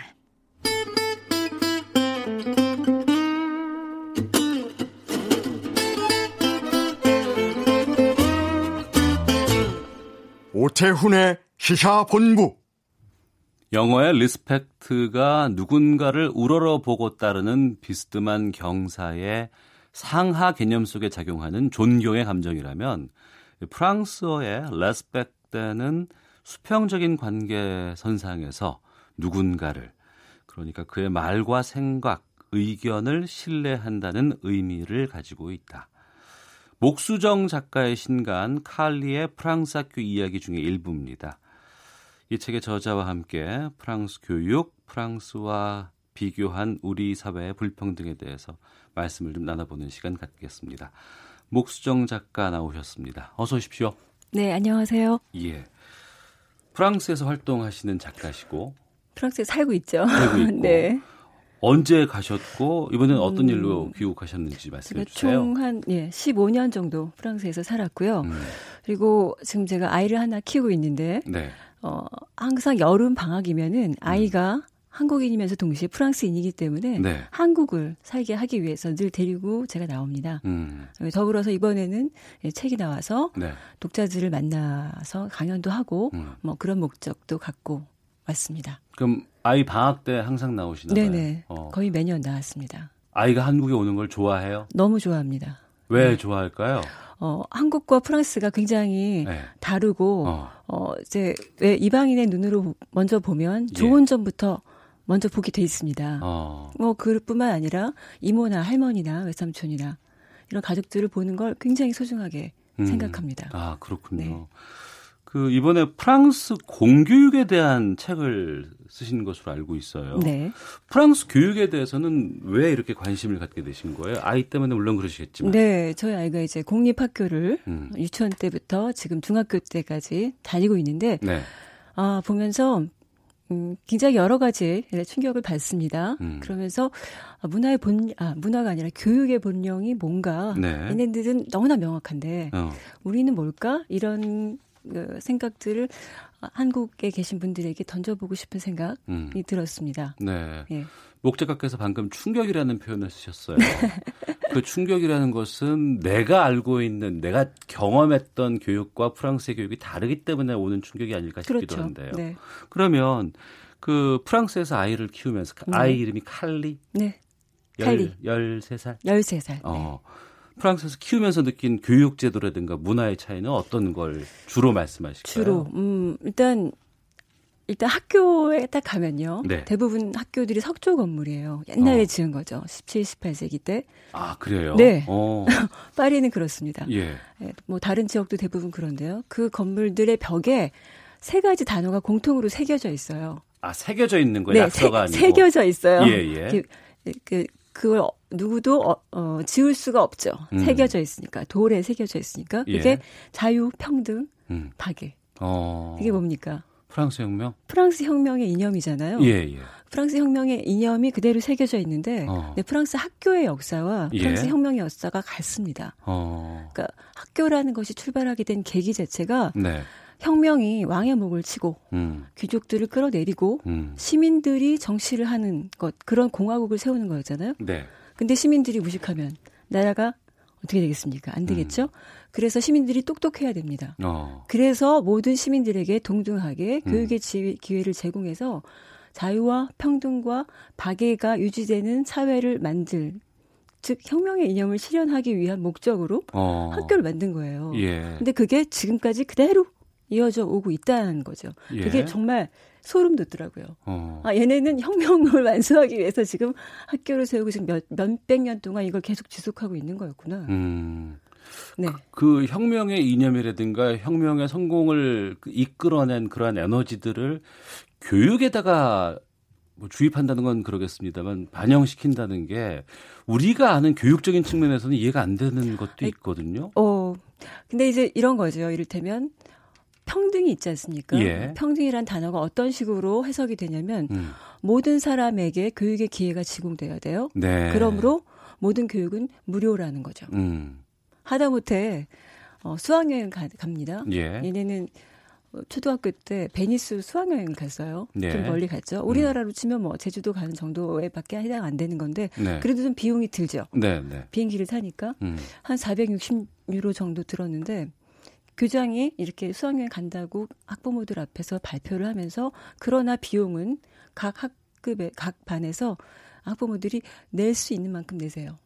오태훈의 시사본부. 영어의 respect가 누군가를 우러러 보고 따르는 비스듬한 경사의 상하 개념 속에 작용하는 존경의 감정이라면 프랑스어의 respect는 수평적인 관계 선상에서 누군가를 그러니까 그의 말과 생각, 의견을 신뢰한다는 의미를 가지고 있다. 목수정 작가의 신간 칼리의 프랑스 학교 이야기 중의 일부입니다. 이 책의 저자와 함께 프랑스 교육, 프랑스와 비교한 우리 사회의 불평등에 대해서 말씀을 좀 나눠보는 시간 갖겠습니다. 목수정 작가 나오셨습니다. 어서 오십시오. 네, 안녕하세요. 예. 프랑스에서 활동하시는 작가시고 프랑스에 살고 있죠. 살고 있고 네. 언제 가셨고 이번에는 어떤 일로 음, 귀국하셨는지 말씀해 주세요. 총한 예, 15년 정도 프랑스에서 살았고요. 음. 그리고 지금 제가 아이를 하나 키우고 있는데 네. 어, 항상 여름 방학이면은 아이가 음. 한국인이면서 동시에 프랑스인이기 때문에 네. 한국을 살게 하기 위해서 늘 데리고 제가 나옵니다. 음. 더불어서 이번에는 예, 책이 나와서 네. 독자들을 만나서 강연도 하고 음. 뭐 그런 목적도 갖고 왔습니다. 그럼 아이 방학 때 항상 나오시나요? 네네. 어. 거의 매년 나왔습니다. 아이가 한국에 오는 걸 좋아해요? 너무 좋아합니다. 왜 네. 좋아할까요? 어, 한국과 프랑스가 굉장히 네. 다르고, 어. 어, 이제, 왜 이방인의 눈으로 먼저 보면 좋은 예. 점부터 먼저 보게 돼 있습니다. 어. 뭐, 그뿐만 아니라 이모나 할머니나 외삼촌이나 이런 가족들을 보는 걸 굉장히 소중하게 음. 생각합니다. 아, 그렇군요. 네. 그 이번에 프랑스 공교육에 대한 책을 쓰신 것으로 알고 있어요. 네. 프랑스 교육에 대해서는 왜 이렇게 관심을 갖게 되신 거예요? 아이 때문에 물론 그러시겠지만. 네, 저희 아이가 이제 공립 학교를 음. 유치원 때부터 지금 중학교 때까지 다니고 있는데 네. 아 보면서 음, 굉장히 여러 가지 충격을 받습니다. 음. 그러면서 문화의 본, 아, 문화가 아니라 교육의 본령이 뭔가 네. 얘네들은 너무나 명확한데 어. 우리는 뭘까? 이런 그 생각들을 한국에 계신 분들에게 던져보고 싶은 생각이 음. 들었습니다. 네. 예. 목 작가께서 방금 충격이라는 표현을 쓰셨어요. 그 충격이라는 것은 내가 알고 있는, 내가 경험했던 교육과 프랑스의 교육이 다르기 때문에 오는 충격이 아닐까 싶기도 그렇죠. 한데요. 네. 그러면 그 프랑스에서 아이를 키우면서 네. 아이 이름이 칼리? 네. 칼리. 13살? 13살. 어. 네. 프랑스에서 키우면서 느낀 교육 제도라든가 문화의 차이는 어떤 걸 주로 말씀하실까요? 주로 음 일단 일단 학교에 딱 가면요. 네. 대부분 학교들이 석조 건물이에요. 옛날에 어. 지은 거죠. 17, 18세기 때. 아, 그래요? 네. 파리는 그렇습니다. 예. 네, 뭐 다른 지역도 대부분 그런데요. 그 건물들의 벽에 세 가지 단어가 공통으로 새겨져 있어요. 아, 새겨져 있는 거예요? 네, 새. 새겨져 있어요. 예, 예. 그, 그 그걸 누구도 어, 어, 지울 수가 없죠. 음. 새겨져 있으니까 돌에 새겨져 있으니까 이게 예. 자유, 평등, 음. 박애. 어. 이게 뭡니까? 프랑스 혁명? 프랑스 혁명의 이념이잖아요. 예, 예. 프랑스 혁명의 이념이 그대로 새겨져 있는데 어. 네, 프랑스 학교의 역사와 예. 프랑스 혁명의 역사가 같습니다. 어. 그러니까 학교라는 것이 출발하게 된 계기 자체가 네. 혁명이 왕의 목을 치고 음. 귀족들을 끌어내리고 음. 시민들이 정치를 하는 것 그런 공화국을 세우는 거였잖아요. 네. 근데 시민들이 무식하면 나라가 어떻게 되겠습니까? 안 되겠죠? 음. 그래서 시민들이 똑똑해야 됩니다. 어. 그래서 모든 시민들에게 동등하게 음. 교육의 지, 기회를 제공해서 자유와 평등과 박애가 유지되는 사회를 만들 즉 혁명의 이념을 실현하기 위한 목적으로 어. 학교를 만든 거예요. 예. 근데 그게 지금까지 그대로 이어져 오고 있다는 거죠. 예. 그게 정말 소름 돋더라고요. 어. 아, 얘네는 혁명을 완수하기 위해서 지금 학교를 세우고 지금 몇, 몇백 년 동안 이걸 계속 지속하고 있는 거였구나. 음. 네. 그, 그 혁명의 이념이라든가 혁명의 성공을 그 이끌어낸 그러한 에너지들을 교육에다가 뭐 주입한다는 건 그러겠습니다만 반영시킨다는 게 우리가 아는 교육적인 측면에서는 이해가 안 되는 것도 있거든요. 어. 근데 이제 이런 거죠. 이를테면 평등이 있지 않습니까? 예. 평등이란 단어가 어떤 식으로 해석이 되냐면 음. 모든 사람에게 교육의 기회가 제공돼야 돼요. 네. 그러므로 모든 교육은 무료라는 거죠. 음. 하다못해 어, 수학여행 가, 갑니다. 예. 얘네는 초등학교 때 베니스 수학여행 갔어요. 네. 좀 멀리 갔죠. 우리나라로 치면 뭐 제주도 가는 정도에밖에 해당 안 되는 건데 네. 그래도 좀 비용이 들죠. 네, 네. 비행기를 타니까 음. 한 460유로 정도 들었는데 교장이 이렇게 수학여행 간다고 학부모들 앞에서 발표를 하면서 그러나 비용은 각 학급에 각 반에서 학부모들이 낼 수 있는 만큼 내세요.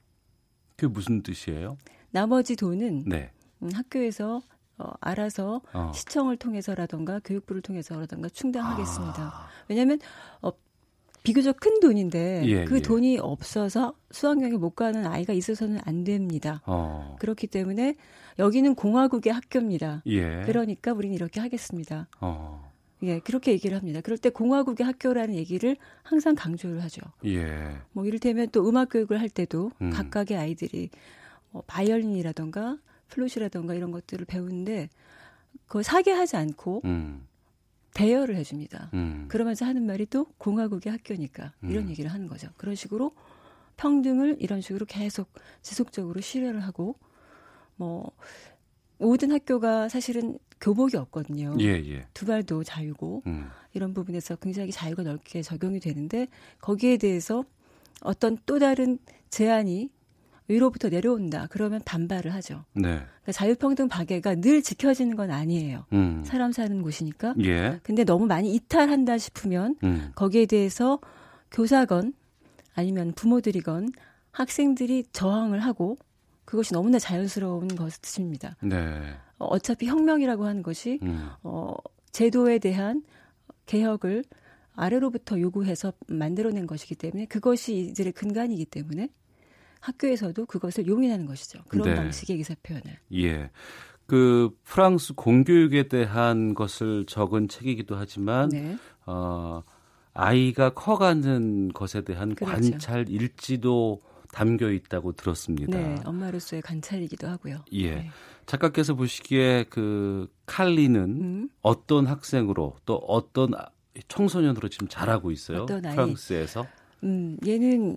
그게 무슨 뜻이에요? 나머지 돈은 네. 음, 학교에서 어, 알아서 어. 시청을 통해서라던가 교육부를 통해서라던가 충당하겠습니다. 아. 왜냐하면 어, 비교적 큰 돈인데 예, 그 예. 돈이 없어서 수학여행에 못 가는 아이가 있어서는 안 됩니다. 어. 그렇기 때문에 여기는 공화국의 학교입니다. 예. 그러니까 우리는 이렇게 하겠습니다. 어. 예, 그렇게 얘기를 합니다. 그럴 때 공화국의 학교라는 얘기를 항상 강조를 하죠. 예. 뭐 이를테면 또 음악 교육을 할 때도 음. 각각의 아이들이 어, 바이올린이라던가 플룻이라던가 이런 것들을 배우는데 그걸 사게 하지 않고 음. 대여를 해줍니다. 음. 그러면서 하는 말이 또 공화국의 학교니까 이런 음. 얘기를 하는 거죠. 그런 식으로 평등을 이런 식으로 계속 지속적으로 실현을 하고 뭐 모든 학교가 사실은 교복이 없거든요. 예, 예. 두 발도 자유고 음. 이런 부분에서 굉장히 자유가 넓게 적용이 되는데 거기에 대해서 어떤 또 다른 제한이 위로부터 내려온다. 그러면 반발을 하죠. 네. 그러니까 자유평등 박애가 늘 지켜지는 건 아니에요. 음. 사람 사는 곳이니까. 예. 근데 너무 많이 이탈한다 싶으면 음. 거기에 대해서 교사건 아니면 부모들이건 학생들이 저항을 하고 그것이 너무나 자연스러운 것입니다. 네. 어, 어차피 혁명이라고 하는 것이 음. 어, 제도에 대한 개혁을 아래로부터 요구해서 만들어낸 것이기 때문에 그것이 이들의 근간이기 때문에 학교에서도 그것을 용인하는 것이죠. 그런 네. 방식의 의사 표현을. 예. 그 프랑스 공교육에 대한 것을 적은 책이기도 하지만 네. 어 아이가 커가는 것에 대한 그렇죠. 관찰 일지도 담겨 있다고 들었습니다. 네, 엄마로서의 관찰이기도 하고요. 예. 네. 작가께서 보시기에 그 칼리는 음. 어떤 학생으로 또 어떤 청소년으로 지금 자라고 있어요? 프랑스에서? 음, 얘는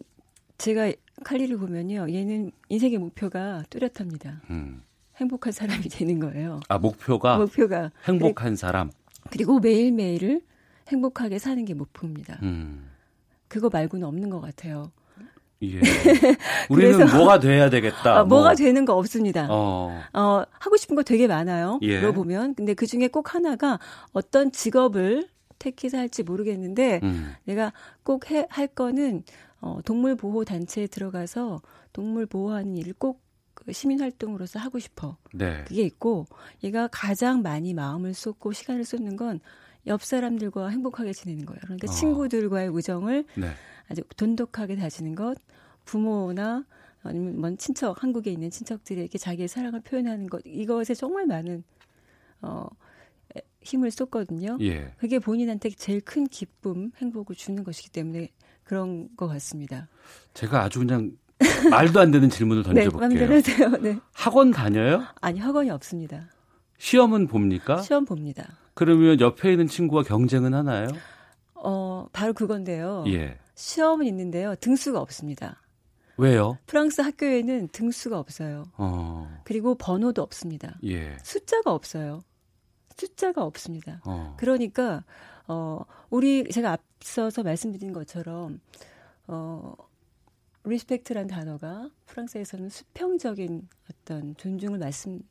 제가 칼리를 보면요. 얘는 인생의 목표가 뚜렷합니다. 음. 행복한 사람이 되는 거예요. 아, 목표가? 목표가. 행복한 그래, 사람. 그리고 매일매일을 행복하게 사는 게 목표입니다. 음. 그거 말고는 없는 것 같아요. 예. 우리는 뭐가 돼야 되겠다. 아, 뭐가 뭐. 되는 거 없습니다. 어. 어. 하고 싶은 거 되게 많아요. 예. 물어보면. 근데 그 중에 꼭 하나가 어떤 직업을 택해서 할지 모르겠는데 음. 내가 꼭 할 거는 어, 동물 보호 단체에 들어가서 동물 보호하는 일을 꼭그 시민 활동으로서 하고 싶어. 네. 그게 있고 얘가 가장 많이 마음을 쏟고 시간을 쏟는 건 옆 사람들과 행복하게 지내는 거예요. 그러니까 어. 친구들과의 우정을 네. 아주 돈독하게 다지는 것, 부모나 아니면 먼 친척, 한국에 있는 친척들에게 자기의 사랑을 표현하는 것, 이것에 정말 많은 어 힘을 쏟거든요. 예. 그게 본인한테 제일 큰 기쁨, 행복을 주는 것이기 때문에 그런 것 같습니다. 제가 아주 그냥 말도 안 되는 질문을 네, 던져볼게요. 네, 네. 학원 다녀요? 아니, 학원이 없습니다. 시험은 봅니까? 시험 봅니다. 그러면 옆에 있는 친구와 경쟁은 하나요? 어, 바로 그건데요. 예. 시험은 있는데요. 등수가 없습니다. 왜요? 프랑스 학교에는 등수가 없어요. 어. 그리고 번호도 없습니다. 예. 숫자가 없어요. 숫자가 없습니다. 어. 그러니까 어 우리 제가 앞 서서 말씀드린 것처럼 어 respect란 단어가 프랑스에서는 수평적인 어떤 존중을 말씀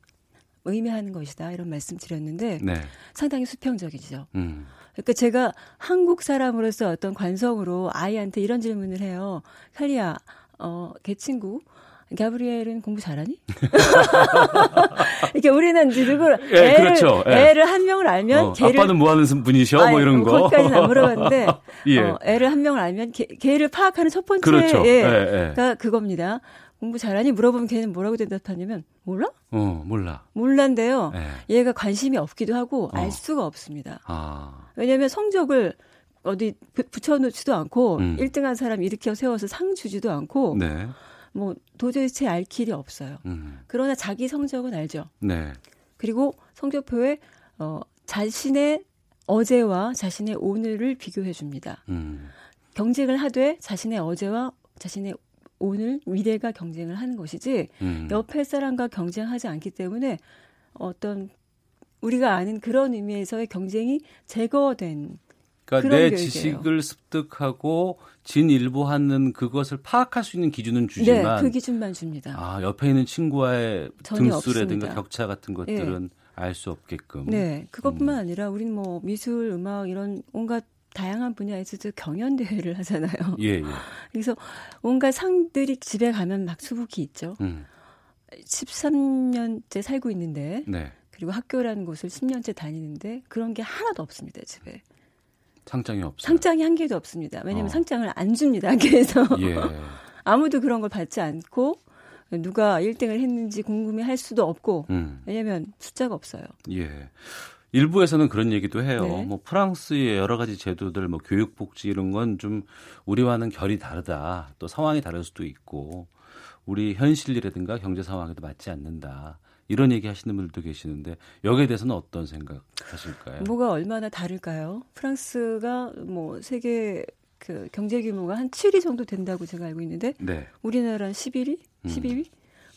의미하는 것이다 이런 말씀 드렸는데 네. 상당히 수평적이죠. 음. 그러니까 제가 한국 사람으로서 어떤 관성으로 아이한테 이런 질문을 해요. 칼리야, 어, 걔 친구 가브리엘은 공부 잘하니? 이렇게 우리는 누구 예, 애를, 그렇죠. 예. 애를 한 명을 알면 어, 걔를 아빠는 뭐 하는 분이셔? 뭐 아니, 뭐 이런 거. 거기까지는 안 물어봤는데 예. 어, 애를 한 명을 알면 걔, 걔를 파악하는 첫 번째가 그렇죠. 예, 예, 예. 그겁니다. 공부 잘하니 물어보면 걔는 뭐라고 대답하냐면 몰라? 어, 몰라. 몰란데요. 예. 얘가 관심이 없기도 하고 어. 알 수가 없습니다. 아. 왜냐하면 성적을 어디 붙여놓지도 않고 음. 1등한 사람 일으켜 세워서 상 주지도 않고 네. 뭐 도대체 알 길이 없어요. 음. 그러나 자기 성적은 알죠. 네. 그리고 성적표에 어 자신의 어제와 자신의 오늘을 비교해 줍니다. 음. 경쟁을 하되 자신의 어제와 자신의 오늘 미래가 경쟁을 하는 것이지 음. 옆에 사람과 경쟁하지 않기 때문에 어떤 우리가 아는 그런 의미에서의 경쟁이 제거된 그러니까 내 교육이에요. 지식을 습득하고 진일보하는 그것을 파악할 수 있는 기준은 주지만 네, 그 기준만 줍니다. 아 옆에 있는 친구와의 등수라든가 없습니다. 격차 같은 것들은 네. 알수 없게끔. 네, 그것뿐만 음. 아니라 우리는 뭐 미술, 음악 이런 온갖 다양한 분야에서도 경연 대회를 하잖아요. 예, 예. 그래서 온갖 상들이 집에 가면 막 수북히 있죠. 음. 13년째 살고 있는데 네. 그리고 학교라는 곳을 10년째 다니는데 그런 게 하나도 없습니다, 집에. 상장이 없어요. 상장이 한 개도 없습니다. 왜냐하면 어. 상장을 안 줍니다. 학교에서. 예. 아무도 그런 걸 받지 않고 누가 1등을 했는지 궁금해 할 수도 없고 음. 왜냐하면 숫자가 없어요. 예. 일부에서는 그런 얘기도 해요. 네. 뭐 프랑스의 여러 가지 제도들, 뭐 교육복지 이런 건 좀 우리와는 결이 다르다. 또 상황이 다를 수도 있고 우리 현실이라든가 경제 상황에도 맞지 않는다. 이런 얘기 하시는 분들도 계시는데 여기에 대해서는 어떤 생각 하실까요? 뭐가 얼마나 다를까요? 프랑스가 뭐 세계 그 경제 규모가 한 7위 정도 된다고 제가 알고 있는데 네. 우리나라는 11위, 12위? 음.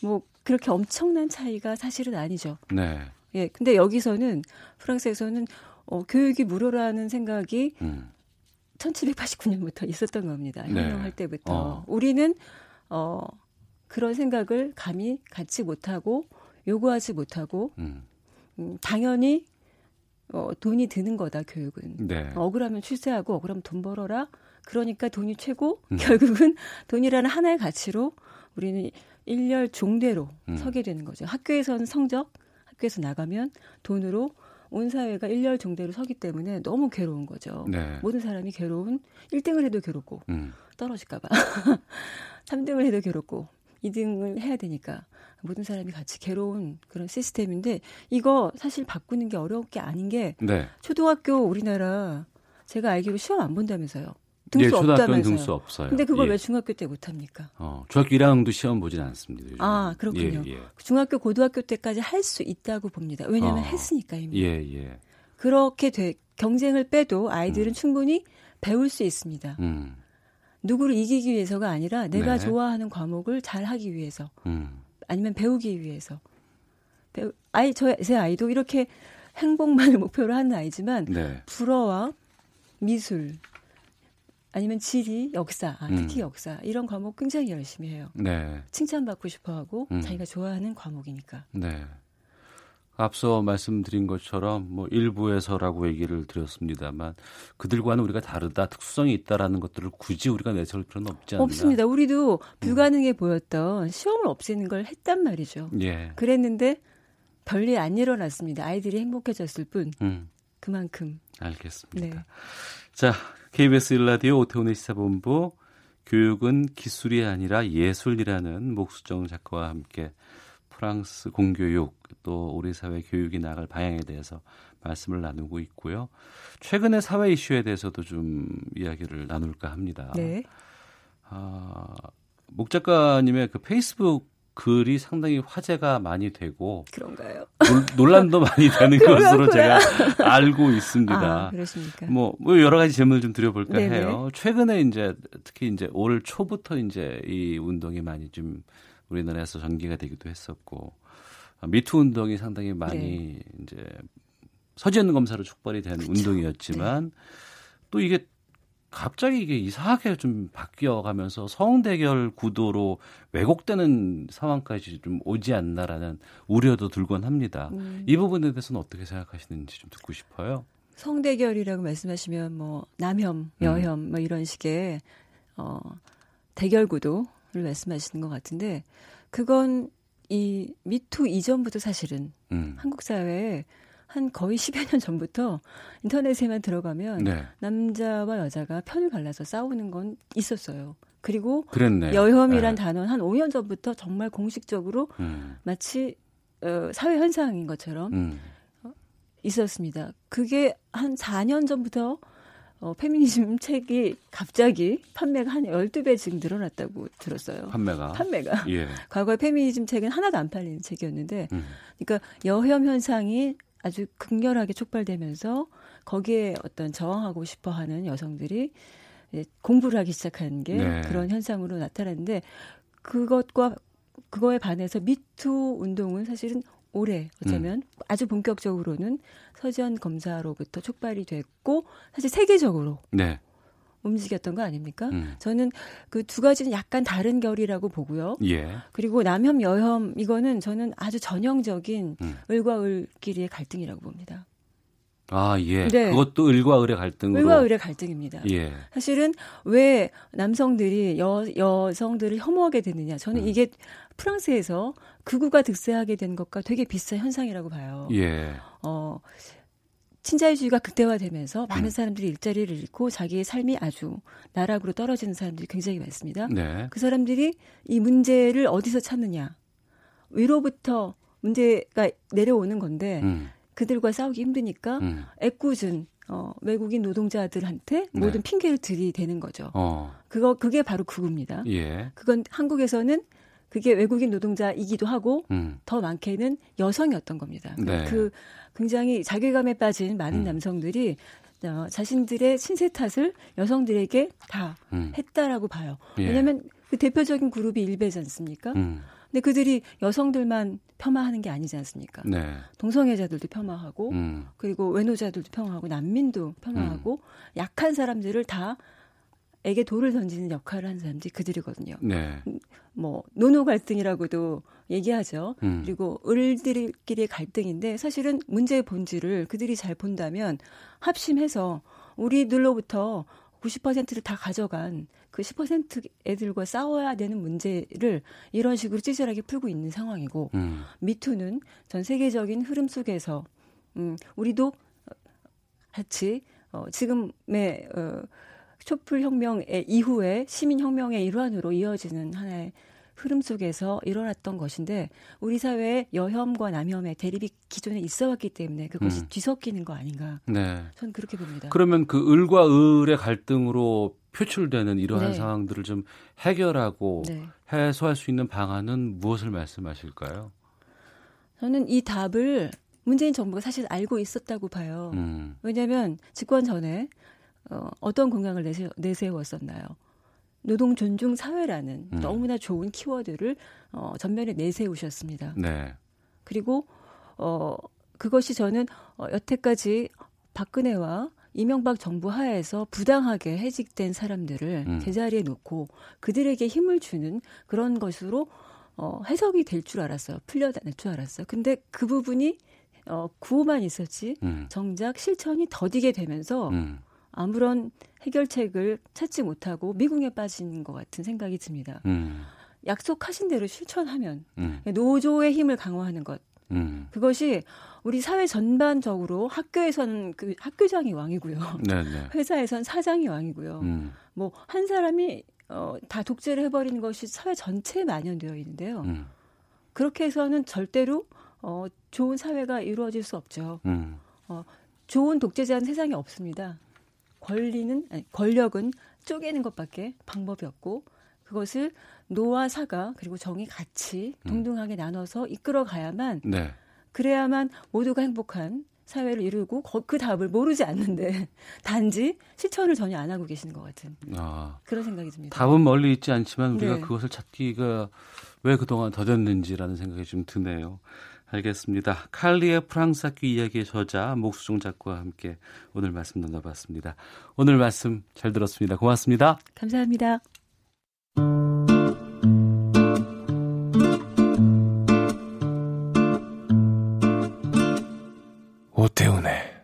뭐 그렇게 엄청난 차이가 사실은 아니죠. 네. 예. 근데 여기서는 프랑스에서는 어, 교육이 무료라는 생각이 음. 1789년부터 있었던 겁니다. 혁명할 네. 때부터. 어. 우리는 어 그런 생각을 감히 갖지 못하고 요구하지 못하고 음. 음, 당연히 어, 돈이 드는 거다 교육은 네. 억울하면 출세하고 억울하면 돈 벌어라 그러니까 돈이 최고 음. 결국은 돈이라는 하나의 가치로 우리는 일렬 종대로 음. 서게 되는 거죠 학교에서는 성적 학교에서 나가면 돈으로 온 사회가 일렬 종대로 서기 때문에 너무 괴로운 거죠 네. 모든 사람이 괴로운 1등을 해도 괴롭고 음. 떨어질까 봐 3등을 해도 괴롭고 2등을 해야 되니까 모든 사람이 같이 괴로운 그런 시스템인데 이거 사실 바꾸는 게 어려운 게 아닌 게 네. 초등학교 우리나라 제가 알기로 시험 안 본다면서요. 등수 예, 초등학교는 등수 없어요. 근데 그걸 예. 왜 중학교 때 못합니까? 어, 중학교 1학년도 시험 보진 않습니다. 요즘은. 아 그렇군요. 예, 예. 중학교 고등학교 때까지 할 수 있다고 봅니다. 왜냐하면 어, 했으니까 이미. 예, 예. 그렇게 돼 경쟁을 빼도 아이들은 음. 충분히 배울 수 있습니다. 음. 누구를 이기기 위해서가 아니라 내가 네. 좋아하는 과목을 잘 하기 위해서. 음. 아니면 배우기 위해서. 배우, 아이, 저, 제 아이도 이렇게 행복만을 목표로 하는 아이지만, 네. 불어와 미술, 아니면 지리, 역사, 아, 특히 음. 역사, 이런 과목 굉장히 열심히 해요. 네. 칭찬받고 싶어 하고, 음. 자기가 좋아하는 과목이니까. 네. 앞서 말씀드린 것처럼 뭐 일부에서라고 얘기를 드렸습니다만 그들과는 우리가 다르다 특수성이 있다라는 것들을 굳이 우리가 내세울 필요는 없지 않나 없습니다. 우리도 불가능해 음. 보였던 시험을 없애는 걸 했단 말이죠. 예. 그랬는데 별일 안 일어났습니다. 아이들이 행복해졌을 뿐. 음. 그만큼. 알겠습니다. 네. 자, KBS 일라디오 오태훈의 시사본부 교육은 기술이 아니라 예술이라는 목수정 작가와 함께 프랑스 공교육 또 우리 사회 교육이 나갈 방향에 대해서 말씀을 나누고 있고요. 최근의 사회 이슈에 대해서도 좀 이야기를 나눌까 합니다. 네. 아, 목 작가님의 그 페이스북 글이 상당히 화제가 많이 되고 그런가요? 논,란도 많이 되는 것으로 제가 알고 있습니다. 아, 그렇습니까? 뭐, 뭐 여러 가지 질문을 좀 드려볼까 네네. 해요. 최근에 이제 특히 이제 올 초부터 이제 이 운동이 많이 좀 우리나라에서 전개가 되기도 했었고 미투 운동이 상당히 많이 네. 이제 서지현 검사로 촉발이 된 그렇죠. 운동이었지만 네. 또 이게 갑자기 이게 이상하게 좀 바뀌어가면서 성대결 구도로 왜곡되는 상황까지 좀 오지 않나라는 우려도 들곤 합니다. 음. 이 부분에 대해서는 어떻게 생각하시는지 좀 듣고 싶어요. 성대결이라고 말씀하시면 뭐 남혐, 음. 여혐 음. 뭐 이런 식의 어 대결 구도를 말씀하시는 것 같은데 그건 이 미투 이전부터 사실은 음. 한국 사회에 한 거의 10여 년 전부터 인터넷에만 들어가면 네. 남자와 여자가 편을 갈라서 싸우는 건 있었어요. 그리고 그랬네요. 여혐이란 네. 단어는 한 5년 전부터 정말 공식적으로 음. 마치 어, 사회 현상인 것처럼 음. 어, 있었습니다. 그게 한 4년 전부터 어, 페미니즘 책이 갑자기 판매가 한 12배 지금 늘어났다고 들었어요. 판매가? 판매가. 예. 과거에 페미니즘 책은 하나도 안 팔리는 책이었는데, 음. 그러니까 여혐 현상이 아주 극렬하게 촉발되면서 거기에 어떤 저항하고 싶어 하는 여성들이 공부를 하기 시작한 게 네. 그런 현상으로 나타났는데 그것과 그거에 반해서 미투 운동은 사실은 올해 어쩌면 음. 아주 본격적으로는 서지현 검사로부터 촉발이 됐고 사실 세계적으로 네. 움직였던 거 아닙니까? 음. 저는 그 두 가지는 약간 다른 결이라고 보고요. 예. 그리고 남혐 여혐 이거는 저는 아주 전형적인 음. 을과 을끼리의 갈등이라고 봅니다. 아, 예. 네. 그것도 을과 을의 갈등으로. 을과 을의 갈등입니다. 예. 사실은 왜 남성들이 여, 여성들을 혐오하게 되느냐. 저는 음. 이게 프랑스에서 극우가 득세하게 된 것과 되게 비슷한 현상이라고 봐요. 예. 어, 친자유주의가 극대화되면서 많은 음. 사람들이 일자리를 잃고 자기의 삶이 아주 나락으로 떨어지는 사람들이 굉장히 많습니다. 네. 그 사람들이 이 문제를 어디서 찾느냐. 위로부터 문제가 내려오는 건데 음. 그들과 싸우기 힘드니까 음. 애꿎은 어, 외국인 노동자들한테 네. 모든 핑계를 들이대는 거죠. 어. 그거 그게 바로 극우입니다. 예. 그건 한국에서는 그게 외국인 노동자이기도 하고 음. 더 많게는 여성이었던 겁니다. 네. 그 굉장히 자괴감에 빠진 많은 음. 남성들이 어, 자신들의 신세 탓을 여성들에게 다 음. 했다라고 봐요. 예. 왜냐하면 그 대표적인 그룹이 일베지 않습니까? 음. 근데 그들이 여성들만 폄하하는 게 아니지 않습니까? 네. 동성애자들도 폄하하고 음. 그리고 외노자들도 폄하하고 난민도 폄하하고 음. 약한 사람들을 다 에게 돌을 던지는 역할을 하는 사람들이 그들이거든요. 네. 뭐 노노 갈등이라고도 얘기하죠. 음. 그리고 을들끼리의 갈등인데 사실은 문제의 본질을 그들이 잘 본다면 합심해서 우리들로부터 90%를 다 가져간 그 10% 애들과 싸워야 되는 문제를 이런 식으로 찌질하게 풀고 있는 상황이고 음. 미투는 전 세계적인 흐름 속에서 음 우리도 같이 어 지금의 어 촛불 혁명의 이후에 시민 혁명의 일환으로 이어지는 하나의 흐름 속에서 일어났던 것인데 우리 사회에 여혐과 남혐의 대립이 기존에 있어 왔기 때문에 그것이 음. 뒤섞이는 거 아닌가? 네. 전 그렇게 봅니다. 그러면 그 을과 을의 갈등으로 표출되는 이러한 네. 상황들을 좀 해결하고 네. 해소할 수 있는 방안은 무엇을 말씀하실까요? 저는 이 답을 문재인 정부가 사실 알고 있었다고 봐요. 음. 왜냐하면 집권 전에 어, 어떤 공약을 내세, 내세웠었나요? 노동 존중 사회라는 음. 너무나 좋은 키워드를 어, 전면에 내세우셨습니다. 네. 그리고 어, 그것이 저는 어, 여태까지 박근혜와 이명박 정부 하에서 부당하게 해직된 사람들을 음. 제자리에 놓고 그들에게 힘을 주는 그런 것으로 어, 해석이 될 줄 알았어요. 풀려날 줄 알았어요. 근데 그 부분이 어, 구호만 있었지 음. 정작 실천이 더디게 되면서 음. 아무런 해결책을 찾지 못하고 미궁에 빠진 것 같은 생각이 듭니다. 음. 약속하신 대로 실천하면 음. 노조의 힘을 강화하는 것 음. 그것이 우리 사회 전반적으로 학교에서는 그 학교장이 왕이고요. 네네. 네. 회사에선 사장이 왕이고요. 음. 뭐한 사람이 어, 다 독재를 해버리는 것이 사회 전체에 만연되어 있는데요. 음. 그렇게 해서는 절대로 어, 좋은 사회가 이루어질 수 없죠. 음. 어, 좋은 독재자는 세상에 없습니다. 권리는 아니, 권력은 쪼개는 것밖에 방법이 없고 그것을 노와 사가 그리고 정이 같이 음. 동등하게 음. 나눠서 이끌어 가야만 네. 그래야만 모두가 행복한 사회를 이루고 그 답을 모르지 않는데 단지 실천을 전혀 안 하고 계시는 것 같은 아, 그런 생각이 듭니다. 답은 멀리 있지 않지만 우리가 네. 그것을 찾기가 왜 그동안 더뎠는지라는 생각이 좀 드네요. 알겠습니다. 칼리의 프랑스 학교 이야기의 저자 목수종 작가와 함께 오늘 말씀 나눠봤습니다. 오늘 말씀 잘 들었습니다. 고맙습니다. 감사합니다. 오태훈의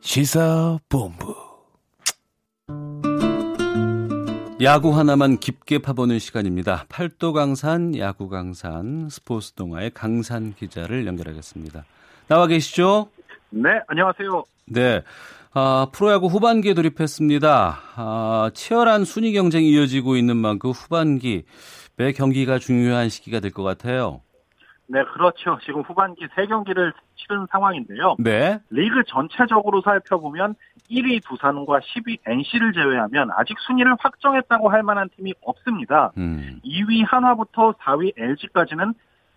시사본부 야구 하나만 깊게 파보는 시간입니다. 팔도 강산 야구 강산 스포츠 동아의 강산 기자를 연결하겠습니다. 나와 계시죠? 네, 안녕하세요. 네. 아, 프로야구 후반기에 돌입했습니다. 아, 치열한 순위 경쟁이 이어지고 있는 만큼 후반기 매 경기가 중요한 시기가 될 것 같아요. 네, 그렇죠. 지금 후반기 세경기를 치른 상황인데요. 네. 리그 전체적으로 살펴보면 1위 두산과 10위 NC를 제외하면 아직 순위를 확정했다고 할 만한 팀이 없습니다. 음. 2위 한화부터 4위 LG까지는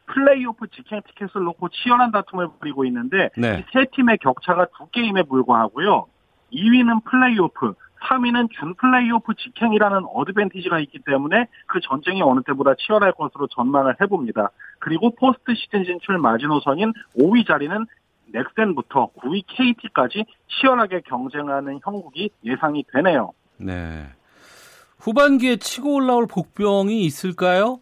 플레이오프 직행 티켓을 놓고 치열한 다툼을 벌이고 있는데 네. 이 세 팀의 격차가 두 게임에 불과하고요. 2위는 플레이오프, 3위는 준 플레이오프 직행이라는 어드밴티지가 있기 때문에 그 전쟁이 어느 때보다 치열할 것으로 전망을 해봅니다. 그리고 포스트 시즌 진출 마지노선인 5위 자리는 넥센부터 9위 KT까지 치열하게 경쟁하는 형국이 예상이 되네요. 네. 후반기에 치고 올라올 복병이 있을까요?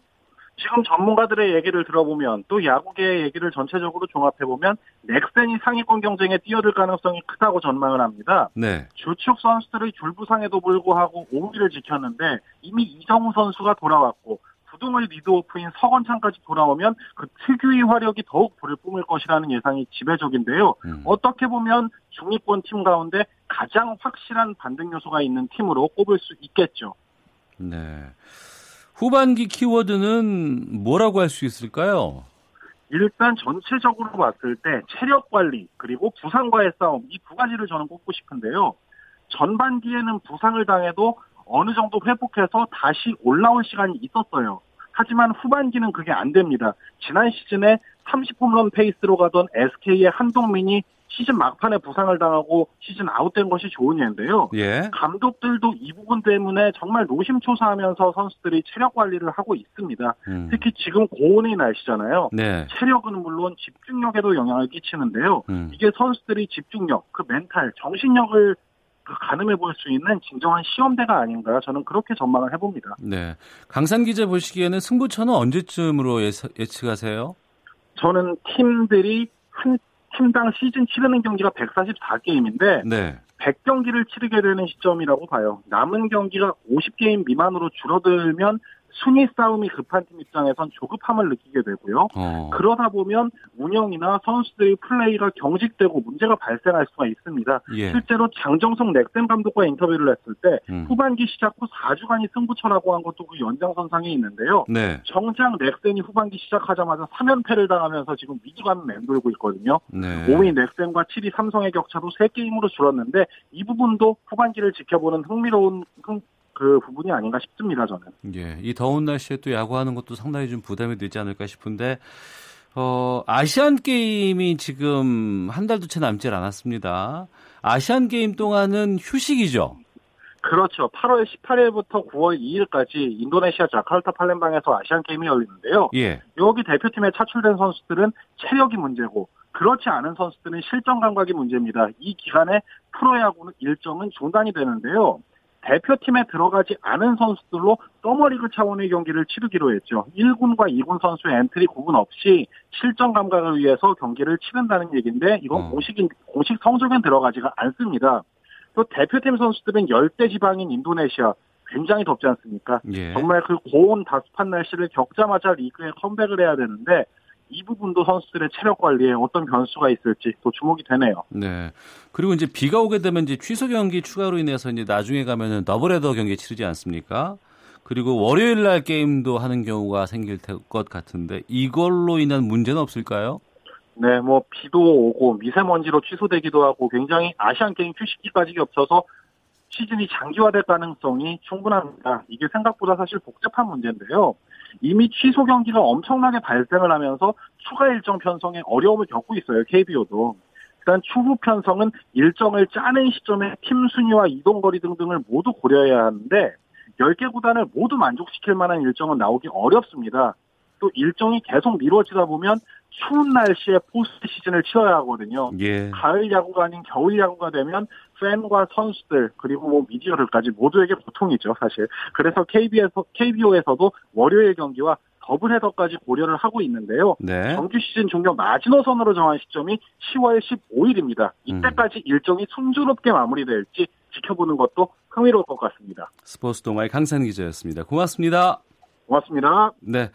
지금 전문가들의 얘기를 들어보면 또 야구계의 얘기를 전체적으로 종합해보면 넥센이 상위권 경쟁에 뛰어들 가능성이 크다고 전망을 합니다. 네. 주축 선수들의 줄부상에도 불구하고 5위를 지켰는데 이미 이정우 선수가 돌아왔고 부동의 리드오프인 서건창까지 돌아오면 그 특유의 화력이 더욱 불을 뿜을 것이라는 예상이 지배적인데요. 음. 어떻게 보면 중위권 팀 가운데 가장 확실한 반등 요소가 있는 팀으로 꼽을 수 있겠죠. 네. 후반기 키워드는 뭐라고 할 수 있을까요? 일단 전체적으로 봤을 때 체력 관리 그리고 부상과의 싸움 이 두 가지를 저는 꼽고 싶은데요. 전반기에는 부상을 당해도 어느 정도 회복해서 다시 올라올 시간이 있었어요. 하지만 후반기는 그게 안 됩니다. 지난 시즌에 30홈런 페이스로 가던 SK의 한동민이 시즌 막판에 부상을 당하고 시즌 아웃된 것이 좋은 예인데요. 예. 감독들도 이 부분 때문에 정말 노심초사하면서 선수들이 체력 관리를 하고 있습니다. 음. 특히 지금 고온의 날씨잖아요. 네. 체력은 물론 집중력에도 영향을 끼치는데요. 음. 이게 선수들이 집중력, 그 멘탈, 정신력을 그 가늠해 볼 수 있는 진정한 시험대가 아닌가 저는 그렇게 전망을 해봅니다. 네, 강산 기자 보시기에는 승부처는 언제쯤으로 예측하세요? 저는 팀들이 한 팀당 시즌 치르는 경기가 144게임인데 네. 100경기를 치르게 되는 시점이라고 봐요. 남은 경기가 50게임 미만으로 줄어들면 순위 싸움이 급한 팀 입장에선 조급함을 느끼게 되고요. 어. 그러다 보면 운영이나 선수들의 플레이가 경직되고 문제가 발생할 수가 있습니다. 예. 실제로 장정석 넥센 감독과 인터뷰를 했을 때 음. 후반기 시작 후 4주간이 승부처라고 한 것도 그 연장선상에 있는데요. 네. 정작 넥센이 후반기 시작하자마자 3연패를 당하면서 지금 위기감을 맴돌고 있거든요. 네. 5위 넥센과 7위 삼성의 격차도 3게임으로 줄었는데 이 부분도 후반기를 지켜보는 흥미로운 그 부분이 아닌가 싶습니다, 저는. 예, 이 더운 날씨에 또 야구하는 것도 상당히 좀 부담이 되지 않을까 싶은데, 어, 아시안 게임이 지금 한 달도 채 남지 않았습니다. 아시안 게임 동안은 휴식이죠? 그렇죠. 8월 18일부터 9월 2일까지 인도네시아 자카르타 팔렘방에서 아시안 게임이 열리는데요. 예. 여기 대표팀에 차출된 선수들은 체력이 문제고 그렇지 않은 선수들은 실전 감각이 문제입니다. 이 기간에 프로야구는 일정은 중단이 되는데요. 대표팀에 들어가지 않은 선수들로 서머리그 차원의 경기를 치르기로 했죠. 1군과 2군 선수의 엔트리 구분 없이 실전 감각을 위해서 경기를 치른다는 얘기인데 이건 어. 공식 공식 성적엔 들어가지가 않습니다. 또 대표팀 선수들은 열대 지방인 인도네시아 굉장히 덥지 않습니까? 예. 정말 그 고온 다습한 날씨를 겪자마자 리그에 컴백을 해야 되는데 이 부분도 선수들의 체력 관리에 어떤 변수가 있을지 또 주목이 되네요. 네. 그리고 이제 비가 오게 되면 이제 취소 경기 추가로 인해서 이제 나중에 가면은 더블헤더 경기 치르지 않습니까? 그리고 월요일 날 게임도 하는 경우가 생길 것 같은데 이걸로 인한 문제는 없을까요? 네, 뭐 비도 오고 미세먼지로 취소되기도 하고 굉장히 아시안 게임 휴식기까지 겹쳐서 시즌이 장기화될 가능성이 충분합니다. 이게 생각보다 사실 복잡한 문제인데요. 이미 취소 경기가 엄청나게 발생을 하면서 추가 일정 편성에 어려움을 겪고 있어요. KBO도. 일단 추후 편성은 일정을 짜는 시점에 팀 순위와 이동 거리 등등을 모두 고려해야 하는데 10개 구단을 모두 만족시킬 만한 일정은 나오기 어렵습니다. 또 일정이 계속 미뤄지다 보면 추운 날씨에 포스트 시즌을 치러야 하거든요. 예. 가을 야구가 아닌 겨울 야구가 되면 팬과 선수들 그리고 뭐 미디어들까지 모두에게 고통이죠, 사실. 그래서 KB에서 KBO에서도 월요일 경기와 더블 헤더까지 고려를 하고 있는데요. 네. 정규 시즌 종료 마지노선으로 정한 시점이 10월 15일입니다. 이때까지 음. 일정이 순조롭게 마무리될지 지켜보는 것도 흥미로울 것 같습니다. 스포츠 동아의 강산 기자였습니다. 고맙습니다. 고맙습니다. 네.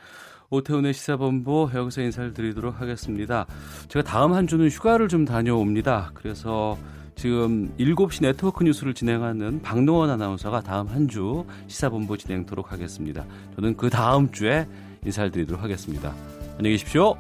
오태훈의 시사본부 여기서 인사를 드리도록 하겠습니다. 제가 다음 한 주는 휴가를 좀 다녀옵니다. 그래서 지금 7시 네트워크 뉴스를 진행하는 박노원 아나운서가 다음 한 주 시사본부 진행토록 하겠습니다. 저는 그 다음 주에 인사를 드리도록 하겠습니다. 안녕히 계십시오.